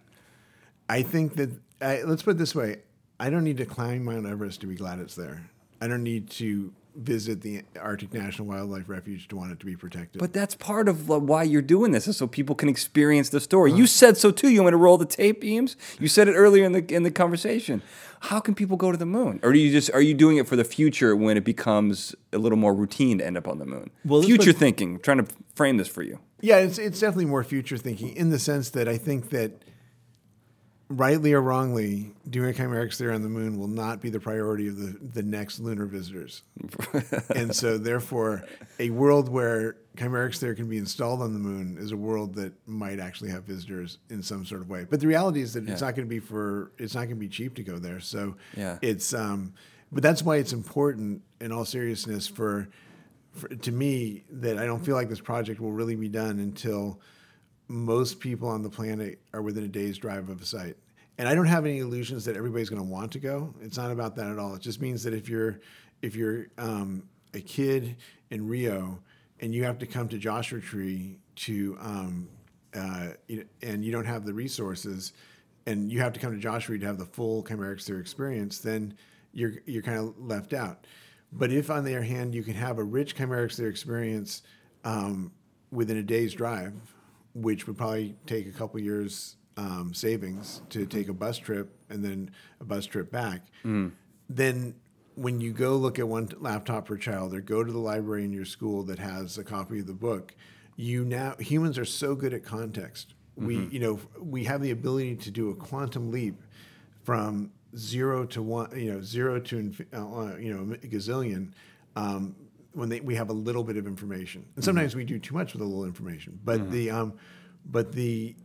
I think that I, let's put it this way: I don't need to climb Mount Everest to be glad it's there. I don't need to visit the Arctic National Wildlife Refuge to want it to be protected. But that's part of uh, why you're doing this, is so people can experience the story. You said so too. You want to roll the tape, Eames? You said it earlier in the in the conversation. How can people go to the moon? Or do you just are you doing it for the future when it becomes a little more routine to end up on the moon? Well, future thinking. trying to frame this for you. Yeah, it's it's definitely more future thinking in the sense that I think that rightly or wrongly, doing a Kcymaerxthaere on the moon will not be the priority of the, the next lunar visitors. and so therefore a world where Kcymaerxthaere can be installed on the moon is a world that might actually have visitors in some sort of way. But the reality is that it's not going to be for it's not going to be cheap to go there. So Yeah. it's um but that's why it's important in all seriousness for, for to me that I don't feel like this project will really be done until most people on the planet are within a day's drive of a site. And I don't have any illusions that everybody's going to want to go. It's not about that at all. It just means that if you're if you're um, a kid in Rio and you have to come to Joshua Tree to um, uh, and you don't have the resources, and you have to come to Joshua to have the full Kcymaerxthaere experience, then you're you're kind of left out. But if, on the other hand, you can have a rich Kcymaerxthaere experience um, within a day's drive, which would probably take a couple years um, savings to take a bus trip and then a bus trip back, then when you go look at one laptop per child or go to the library in your school that has a copy of the book, you now humans are so good at context. We you know we have the ability to do a quantum leap from zero to one, you know, zero to uh, you know a gazillion. Um, when they, we have a little bit of information, and sometimes we do too much with a little information. But the um, but the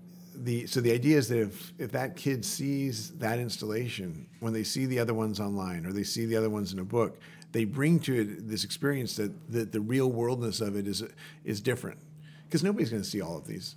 the so the idea is that if if that kid sees that installation when they see the other ones online or they see the other ones in a book, they bring to it this experience that that the real worldness of it is is different because nobody's going to see all of these.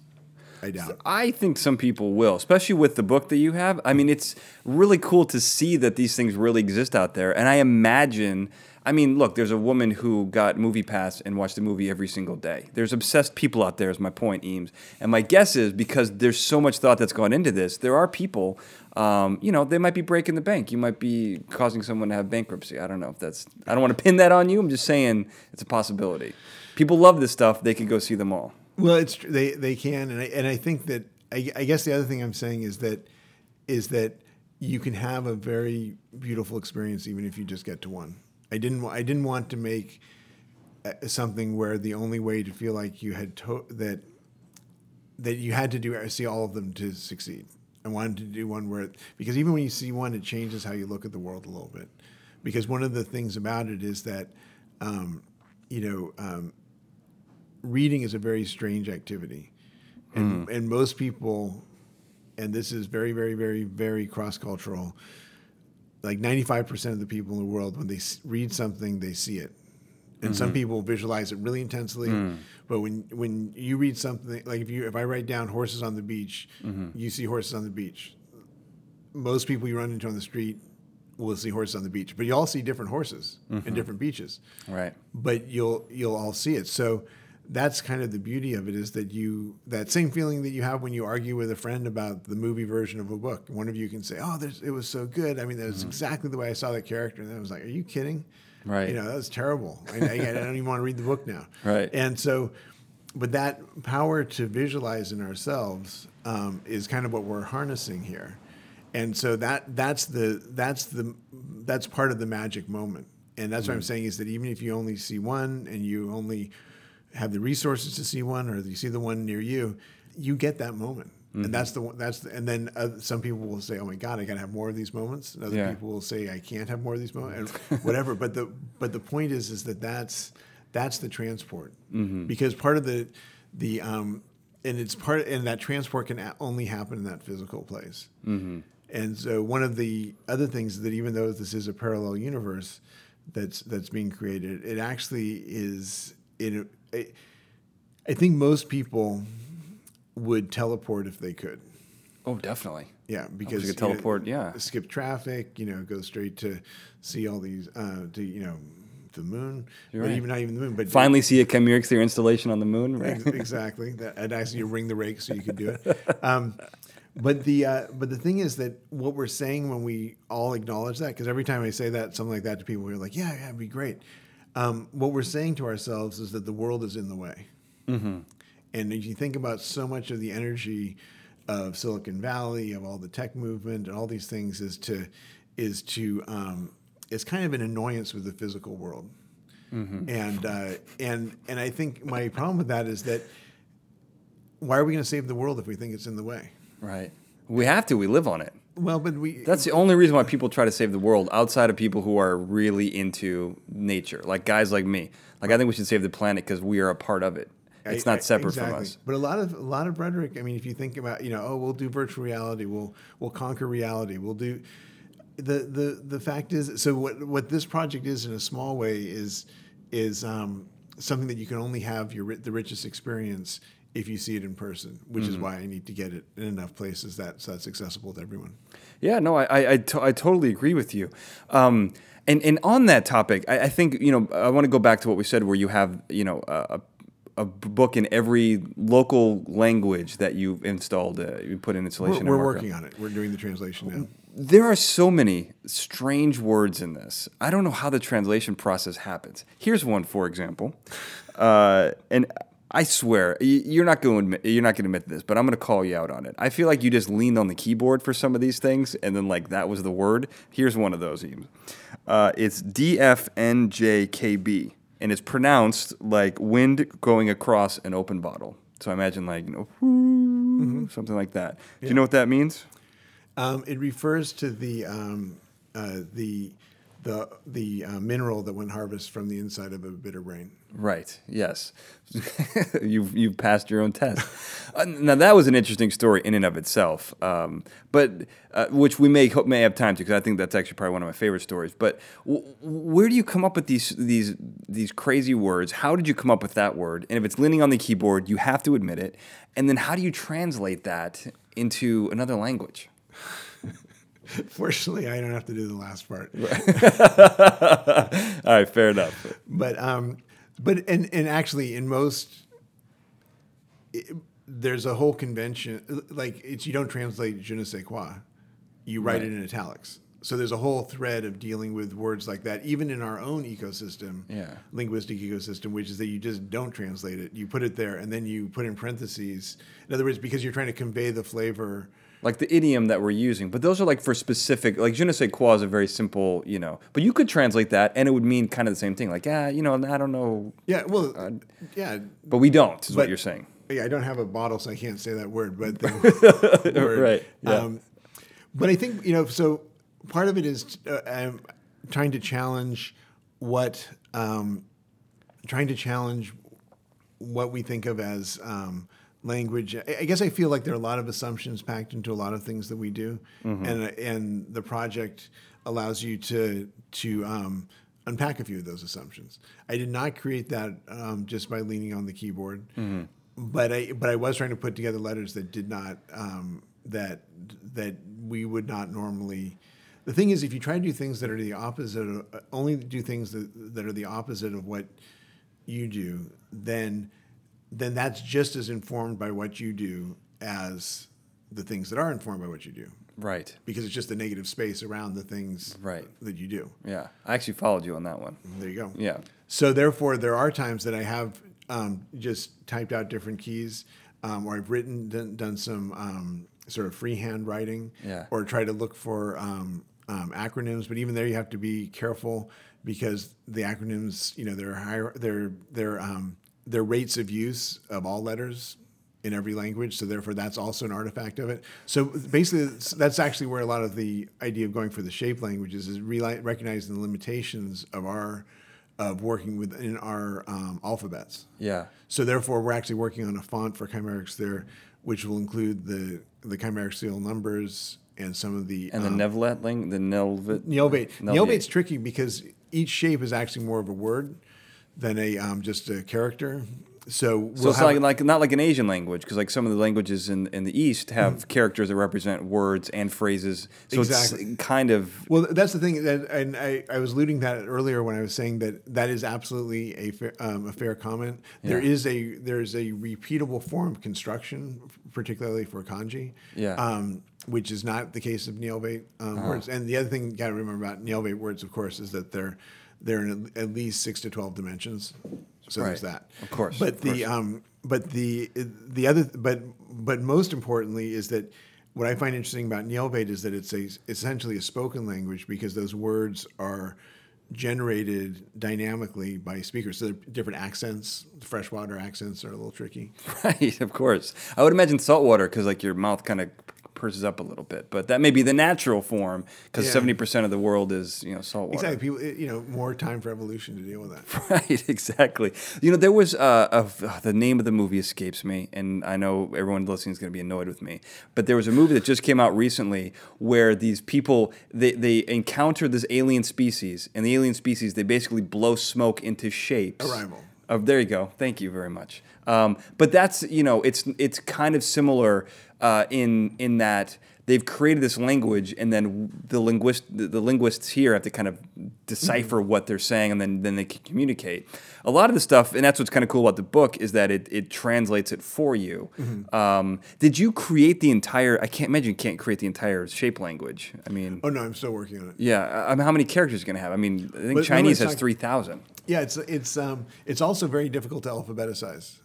I doubt. I think some people will, especially with the book that you have. I mean, it's really cool to see that these things really exist out there. And I imagine, I mean, look, there's a woman who got Movie Pass and watched the movie every single day. There's obsessed people out there, is my point, Eames. And my guess is because there's so much thought that's gone into this, there are people, um, you know, they might be breaking the bank. You might be causing someone to have bankruptcy. I don't know if that's, I don't want to pin that on you. I'm just saying it's a possibility. People love this stuff. They could go see them all. Well, it's they they can, and I and I think that I, I guess the other thing I'm saying is that is that you can have a very beautiful experience even if you just get to one. I didn't I didn't want to make uh, something where the only way to feel like you had to, that that you had to do see all of them to succeed. I wanted to do one where because even when you see one, it changes how you look at the world a little bit. Because one of the things about it is that um, you know. Um, reading is a very strange activity. And, and most people, and this is very, very, very, very cross cultural, like 95% of the people in the world, when they read something, they see it. And some mm-hmm. people visualize it really intensely. Mm. But when, when you read something, like if, you, if I write down horses on the beach, mm-hmm. you see horses on the beach. Most people you run into on the street will see horses on the beach, but you all see different horses and mm-hmm. different beaches Right. but you'll you'll all see it. So that's kind of the beauty of it is that you that same feeling that you have when you argue with a friend about the movie version of a book. One of you can say, "Oh, it was so good. I mean, that was exactly the way I saw that character." And I was like, "Are you kidding?" Right. You know, that was terrible. I, I, I don't even want to read the book now. Right. And so, but that power to visualize in ourselves um, is kind of what we're harnessing here. And so that that's the that's the that's part of the magic moment. And that's what I'm saying is that even if you only see one and you only have the resources to see one, or you see the one near you, you get that moment. And that's the one. That's the, and then uh, some people will say, "Oh my God, I got to have more of these moments." And other Yeah. people will say, "I can't have more of these moments," and whatever. but the but the point is, is that that's that's the transport because part of the the um, and it's part and that transport can a- only happen in that physical place. And so one of the other things is that even though this is a parallel universe that's that's being created, it actually is in. I, I think most people would teleport if they could. Oh, definitely. Yeah, because could you know, teleport, yeah. skip traffic. You know, go straight to see all these uh, to you know the moon, You're but right. even not even the moon, but Finally, see a Kcymaerxthaere installation on the moon. Right. Exactly. That, I'd ask you ring the rake so you could do it. Um, but the uh, but the thing is that what we're saying when we all acknowledge that, because every time I say that something like that to people, we're like, yeah, yeah, it'd be great. Um, what we're saying to ourselves is that the world is in the way. And if you think about so much of the energy of Silicon Valley, of all the tech movement, and all these things, is to is to um, is kind of an annoyance with the physical world. And uh, and and I think my problem with that is that why are we going to save the world if we think it's in the way? Right. We have to. We live on it. Well, but we That's the only reason why people try to save the world outside of people who are really into nature, like guys like me. Like I think we should save the planet because we are a part of it. It's not separate exactly. from us. But a lot of a lot of rhetoric. I mean, if you think about, you know, oh, we'll do virtual reality. We'll we'll conquer reality. We'll do. The the the fact is, so what what this project is in a small way is is um, something that you can only have your the richest experience if you see it in person, which Mm-hmm. is why I need to get it in enough places that so that's accessible to everyone. Yeah, no, I I, I, to- I totally agree with you. Um, and and on that topic, I, I think you know I want to go back to what we said, where you have you know a, a book in every local language that you've installed, uh, you put in We're, installation. we're working on it. We're doing the translation now. There are so many strange words in this. I don't know how the translation process happens. Here's one, for example, uh, and I swear you're not going to admit, you're not going to admit this, but I'm going to call you out on it. I feel like you just leaned on the keyboard for some of these things, and then like that was the word. Here's one of those. Uh, it's DFNJKB, and it's pronounced like wind going across an open bottle. So I imagine like you know, something like that. Do you know what that means? Um, it refers to the um, uh, the the the uh, mineral that one harvests from the inside of a bitter brain. Right. Yes. you've you've passed your own test. uh, now that was an interesting story in and of itself, um, but uh, which we may may have time to because I think that's actually probably one of my favorite stories. But w- where do you come up with these these these crazy words? How did you come up with that word? And if it's leaning on the keyboard, you have to admit it. And then how do you translate that into another language? Fortunately, I don't have to do the last part. All right, fair enough. But um, but and and actually, in most, it, there's a whole convention like it's you don't translate je ne sais quoi, you write it in italics. So there's a whole thread of dealing with words like that, even in our own ecosystem, Yeah. linguistic ecosystem, which is that you just don't translate it. You put it there, and then you put in parentheses. In other words, because you're trying to convey the flavor. Like the idiom that we're using, but those are like for specific. Like je ne sais quoi is a very simple, you know. But you could translate that, and it would mean kind of the same thing. Like, yeah, you know, I don't know, Yeah, well, yeah, but we don't. Is what you're saying. Yeah, I don't have a bottle, so I can't say that word. But the word. Right, yeah. Um, but I think you know. So part of it is uh, um, trying to challenge what, um, trying to challenge what we think of as um, language. I guess I feel like there are a lot of assumptions packed into a lot of things that we do, and uh, and the project allows you to to um, unpack a few of those assumptions. I did not create that um, just by leaning on the keyboard, but I but I was trying to put together letters that did not um, that that we would not normally. The thing is, if you try to do things that are the opposite, of, only do things that, that are the opposite of what you do, then then that's just as informed by what you do as the things that are informed by what you do, Right. because it's just the negative space around the things Right. that you do. Yeah. I actually followed you on that one. There you go. Yeah. So therefore, there are times that I have um, just typed out different keys, um, or I've written done, done some um, sort of freehand writing, Yeah. or try to look for um, um, acronyms. But even there, you have to be careful because the acronyms, you know, they're higher, they're they're um, their rates of use of all letters in every language. So therefore, that's also an artifact of it. So basically, that's- actually where a lot of the idea of going for the shape languages is reali- recognizing the limitations of our of working within our um, alphabets. Yeah. So therefore, we're actually working on a font for Kcymaerxthaere, which will include the the chimeric serial numbers and some of the And the um, Nevlet link, the Nelvet. Neolbate. Nelbate. Neolbate's tricky because each shape is actually more of a word than a um, just a character. So we'll So it's like, like not like an Asian language because like some of the languages in, in the East have Mm. characters that represent words and phrases. So Exactly. it's kind of Well, that's the thing, that, and I, I was alluding that earlier when I was saying that that is absolutely a fair, um, a fair comment. There Yeah. is a there's a repeatable form of construction, particularly for kanji, Yeah. Uh-huh. um, which is not the case of Neolbate um, words. And the other thing you got to remember about Neolbate words, of course, is that they're they're in at least six to twelve dimensions. So there's that. Of course, But of the um, but the the other but but most importantly is that what I find interesting about Neolbate is that it's a essentially a spoken language because those words are generated dynamically by speakers. So they're different accents, freshwater accents are a little tricky. Right, of course. I would imagine saltwater because like your mouth kind of purses up a little bit, but that may be the natural form because Yeah. seventy percent of the world is you know saltwater. Exactly. People, you know, more time for evolution to deal with that. Right, exactly. You know, there was uh, a, uh, the name of the movie escapes me, and I know everyone listening is going to be annoyed with me. But there was a movie that just came out recently where these people they they encounter this alien species, and the alien species they basically blow smoke into shapes. Arrival. Oh, there you go. Thank you very much. Um, but that's you know, it's it's kind of similar uh, in in that they've created this language, and then the linguist the, the linguists here have to kind of decipher what they're saying, and then then they can communicate. A lot of the stuff, and that's what's kind of cool about the book, is that it it translates it for you. Um, did you create the entire? I can't imagine you can't create the entire shape language. I mean. Oh no, I'm still working on it. Yeah, I mean, how many characters are you gonna have? I mean, I think But Chinese has it's three thousand. Yeah, it's it's um it's also very difficult to alphabeticize.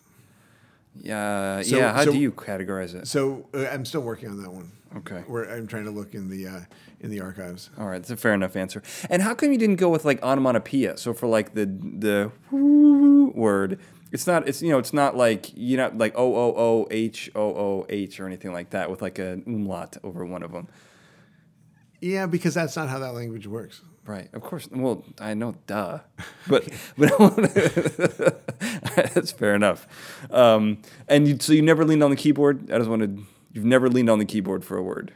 Yeah, So- yeah. How so- do you categorize it? So uh, I'm still working on that one. Okay. Where I'm trying to look in the uh, in the archives. All right, that's a fair enough answer. And how come you didn't go with like onomatopoeia? So for like the the word, it's not it's you know it's not like you know like o o o h o o h or anything like that with like an umlaut over one of them. Yeah, because that's not how that language works. Right, of course. Well, I know, duh, but but that's fair enough. Um, and you, so you never leaned on the keyboard. I just wanted you've never leaned on the keyboard for a word.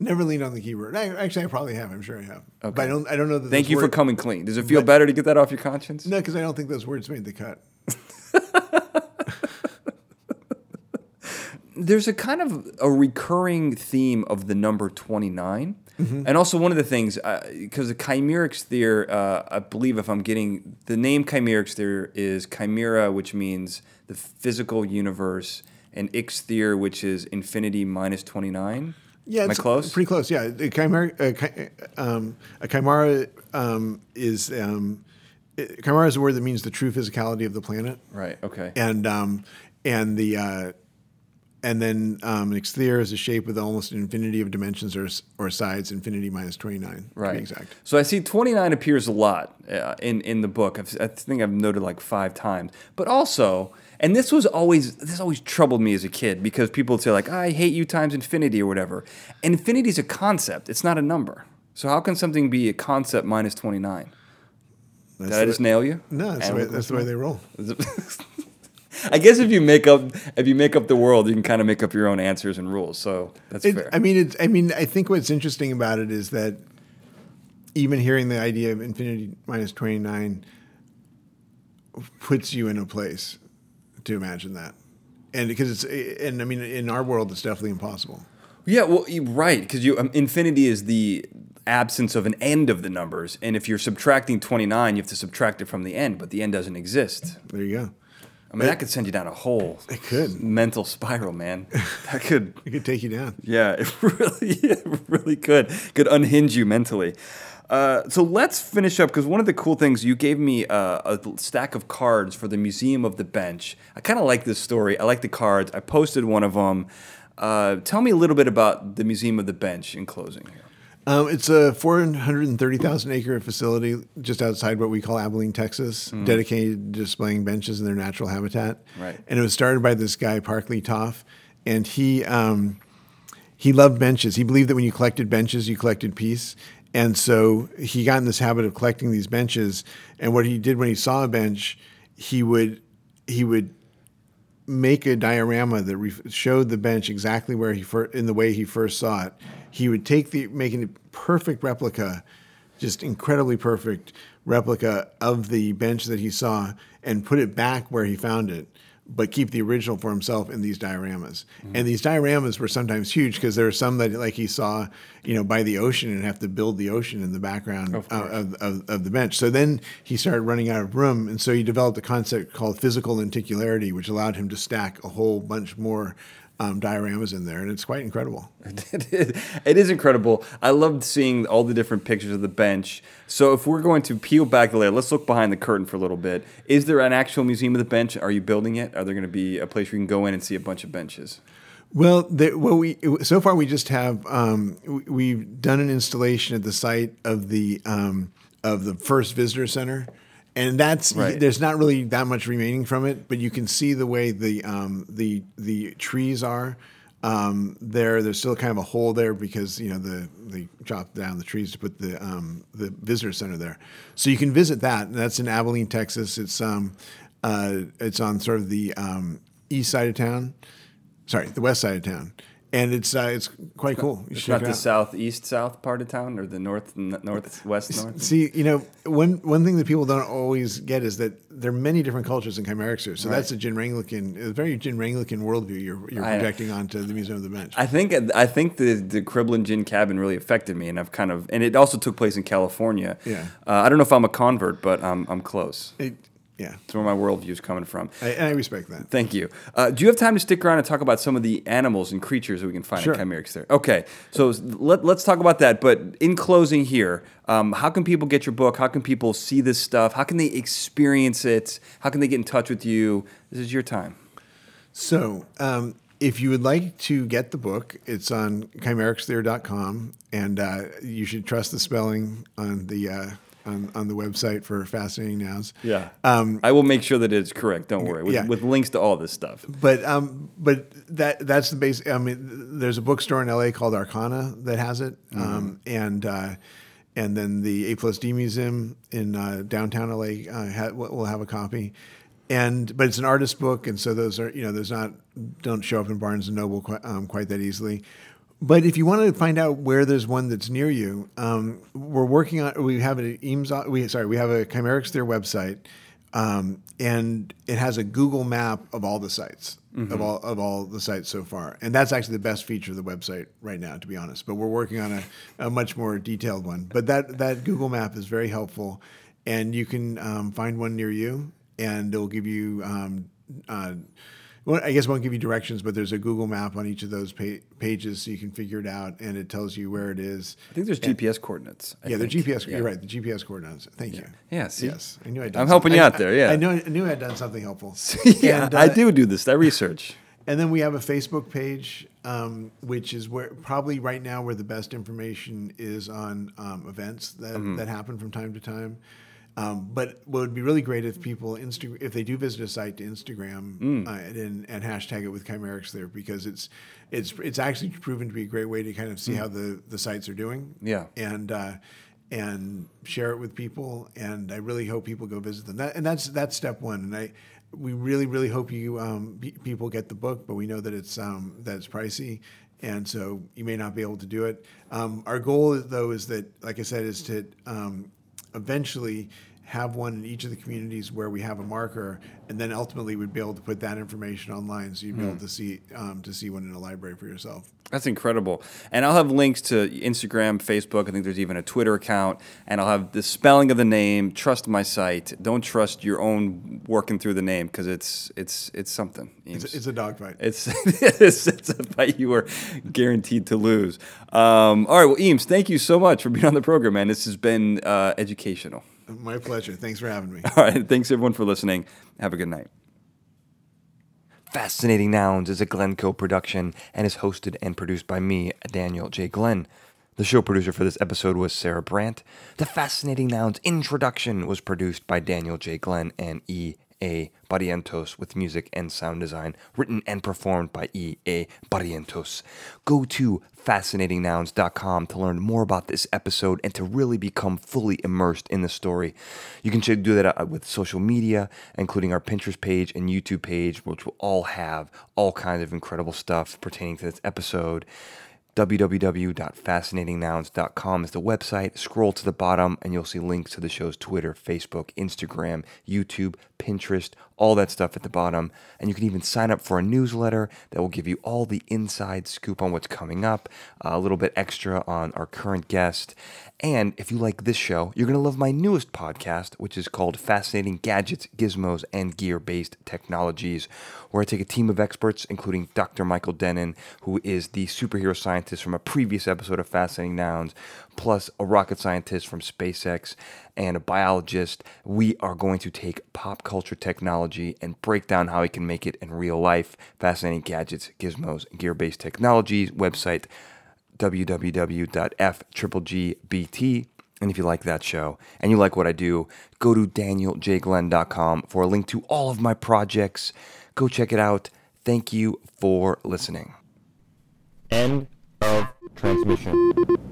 Never leaned on the keyboard. I, actually, I probably have. I'm sure I have. Okay. But I don't. I don't know that. Thank you for coming clean. Does it feel But- better to get that off your conscience? No, because I don't think those words made the cut. there's a kind of a recurring theme of the number 29 and also one of the things because the Kcymaerxthaere uh, i believe if i'm getting the name Kcymaerxthaere is chimera which means the physical universe and ixthere which is infinity minus 29 Yeah, am i it's close Pretty close. Yeah, a chimera. A, chi- um, a chimera um, is um, it- chimera is a word that means the true physicality of the planet, right okay and um, and the uh, and then um, an exthere is a shape with almost an infinity of dimensions or or sides, infinity minus twenty nine. To Right. be exact. So I see 29 appears a lot uh, in in the book. I've, I think I've noted like five times. But also, and this was always this always troubled me as a kid because people would say like I hate you times infinity or whatever. And infinity is a concept. It's not a number. So how can something be a concept minus 29? That's Did I just nail you? No, that's the, way, that's the way they roll. I guess if you make up if you make up the world, you can kind of make up your own answers and rules. So that's It, fair. I mean, it's. I mean, I think what's interesting about it is that even hearing the idea of infinity minus twenty nine puts you in a place to imagine that, and because it's. And I mean, in our world, it's definitely impossible. Yeah, well, right, because you um, infinity is the absence of an end of the numbers, and if you're subtracting 29, you have to subtract it from the end, but the end doesn't exist. There you go. I mean, that could send you down a whole It could. mental spiral, man. That could, It could take you down. yeah, it really, it really could, could unhinge you mentally. Uh, so let's finish up because one of the cool things you gave me uh, a stack of cards for the Museum of the Bench. I kind of like this story. I like the cards. I posted one of them. Uh, tell me a little bit about the Museum of the Bench in closing here. Um, it's a 430,000 acre facility just outside what we call Abilene, Texas, dedicated to displaying benches in their natural habitat. Right. And it was started by this guy, Parkley Toff, and he um, he loved benches. He believed that when you collected benches, you collected peace. And so he got in this habit of collecting these benches. And what he did when he saw a bench, he would he would make a diorama that re- showed the bench exactly where he fir- in the way he first saw it. He would take the making a perfect replica, just incredibly perfect replica of the bench that he saw, and put it back where he found it, but keep the original for himself in these dioramas. Mm-hmm. And these dioramas were sometimes huge because there were some that like he saw, you know, by the ocean and have to build the ocean in the background of, of, of, of the bench. So then he started running out of room, and so he developed a concept called physical lenticularity, which allowed him to stack a whole bunch more um, dioramas in there, and it's quite incredible. it is- incredible. I loved seeing all the different pictures of the bench. So if we're going to peel back the layer, let's look behind the curtain for a little bit. Is there an actual museum of the bench? Are you building it? Are there going to be a place where you can go in and see a bunch of benches? Well, the, well, we so far we just have um, we- we've done an installation at the site of the um, of the first visitor center, and that's Right. there's not really that much remaining from it, but you can see the way the um, the the trees are. Um, there, there's still kind of a hole there because you know the they chopped down the trees to put the um, the visitor center there. So you can visit that. and That's in Abilene, Texas. It's um, uh, it's on sort of the um, east side of town. Sorry, the west side of town, and it's uh, it's quite cool. You It's not it the southeast south part of town or the north n- northwest north. See, you know, one one thing that people don't always get is that there are many different cultures in Kcymaerxthaere. So that's a Jin Ranglican, a very Jin Ranglican worldview you're, you're I- projecting onto the Museum of the Bench. I think I think the the Criblin Gin Cabin really affected me, and I've kind of and it also took place in California. Yeah. uh, I don't know if I'm a convert, but I'm I'm close. It- yeah, That's where my worldview is coming from. I, and I respect that. Thank you. Uh, do you have time to stick around and talk about some of the animals and creatures that we can find Sure. at Kcymaerxthaere? Okay, so let, let's talk about that. But in closing here, um, how can people get your book? How can people see this stuff? How can they experience it? How can they get in touch with you? This is your time. So, um, if you would like to get the book, it's on kcymaerxthaere.com, and uh, you should trust the spelling on the uh, on, on the website for fascinating nouns. Yeah. Um, I will make sure that it's correct. Don't worry. With, Yeah. with links to all this stuff. But um, but that that's the base. I mean, there's a bookstore in LA called Arcana that has it, um, and uh, and then the A plus D Museum in uh, downtown LA uh, ha- will have a copy. And but it's an artist book, and so those are you know those not don't show up in Barnes and Noble quite, um, quite that easily. But if you want to find out where there's one that's near you, um, we're working on. We have an Eames. We sorry, we have a Kcymaerxthaere website, um, and it has a Google map of all the sites of all of all the sites so far, and that's actually the best feature of the website right now, to be honest. But we're working on a, a much more detailed one. But that that Google map is very helpful, and you can um, find one near you, and it'll give you. Um, uh, well, I guess it won't give you directions, but there's a Google map on each of those pa- pages, so you can figure it out, and it tells you where it is. I think there's GPS coordinates. I Yeah, the. GPS. Yeah. You're right. The GPS coordinates. Thank you. Yeah, see? Yes, I knew I'd. I'm done helping something- you I- out there, yeah. I, know. I knew I'd done something helpful. yeah, And, I uh, do do this. I research. And then we have a Facebook page, um, which is where probably right now where the best information is on um, events that, Mm-hmm. that happen from time to time. Um, but what would be really great if people Insta- if they do visit a site to Instagram Mm. uh, and, and hashtag it with Kcymaerxthaere because it's it's it's actually proven to be a great way to kind of see how the, the sites are doing. Mm. Yeah. And uh, and share it with people. And I really hope people go visit them. That, and that's that's step one. And I we really really hope you um, be, people get the book, but we know that it's um, that it's pricey. And so you may not be able to do it. Um, our goal, though, is that, like I said, is to um, eventually have one in each of the communities where we have a marker, and then ultimately we'd be able to put that information online, so you'd be able to see um, to see one in a library for yourself. That's incredible. And I'll have links to Instagram, Facebook. I think there's even a Twitter account. And I'll have the spelling of the name. Trust my site. Don't trust your own working through the name because it's it's it's something. It's, it's a dogfight. It's, it's, it's a fight you are guaranteed to lose. Um, all right, well, Eames, thank you so much for being on the program, man. This has been uh, educational. My pleasure. Thanks for having me. All right, thanks everyone for listening. Have a good night. Fascinating Nouns is a Glencoe production and is hosted and produced by me, Daniel J. Glenn. The show producer for this episode was Sarah Brandt. The Fascinating Nouns introduction was produced by Daniel J. Glenn and E. A. Barrientos with music and sound design written and performed by E. A. Barrientos. Go to fascinatingnouns.com to learn more about this episode and to really become fully immersed in the story. You can do that with social media, including our Pinterest page and YouTube page, which will all have all kinds of incredible stuff pertaining to this episode www.fascinatingnouns.com is the website. Scroll to the bottom and you'll see links to the show's Twitter, Facebook, Instagram, YouTube, Pinterest, all that stuff at the bottom. And you can even sign up for a newsletter that will give you all the inside scoop on what's coming up, a little bit extra on our current guest. And if you like this show, you're going to love my newest podcast, which is called Fascinating Gadgets, Gizmos, and Gear Based Technologies, where I take a team of experts, including Dr. Michael Dennin, who is the superhero scientist from a previous episode of Fascinating Nouns, plus a rocket scientist from SpaceX and a biologist. We are going to take pop culture technology and break down how we can make it in real life. Fascinating Gadgets, Gizmos, Gear Based Technologies website www.fgbt And if you like that show and you like what I do, go to danieljglenn.com for a link to all of my projects. Go check it out. Thank you for listening. End of transmission.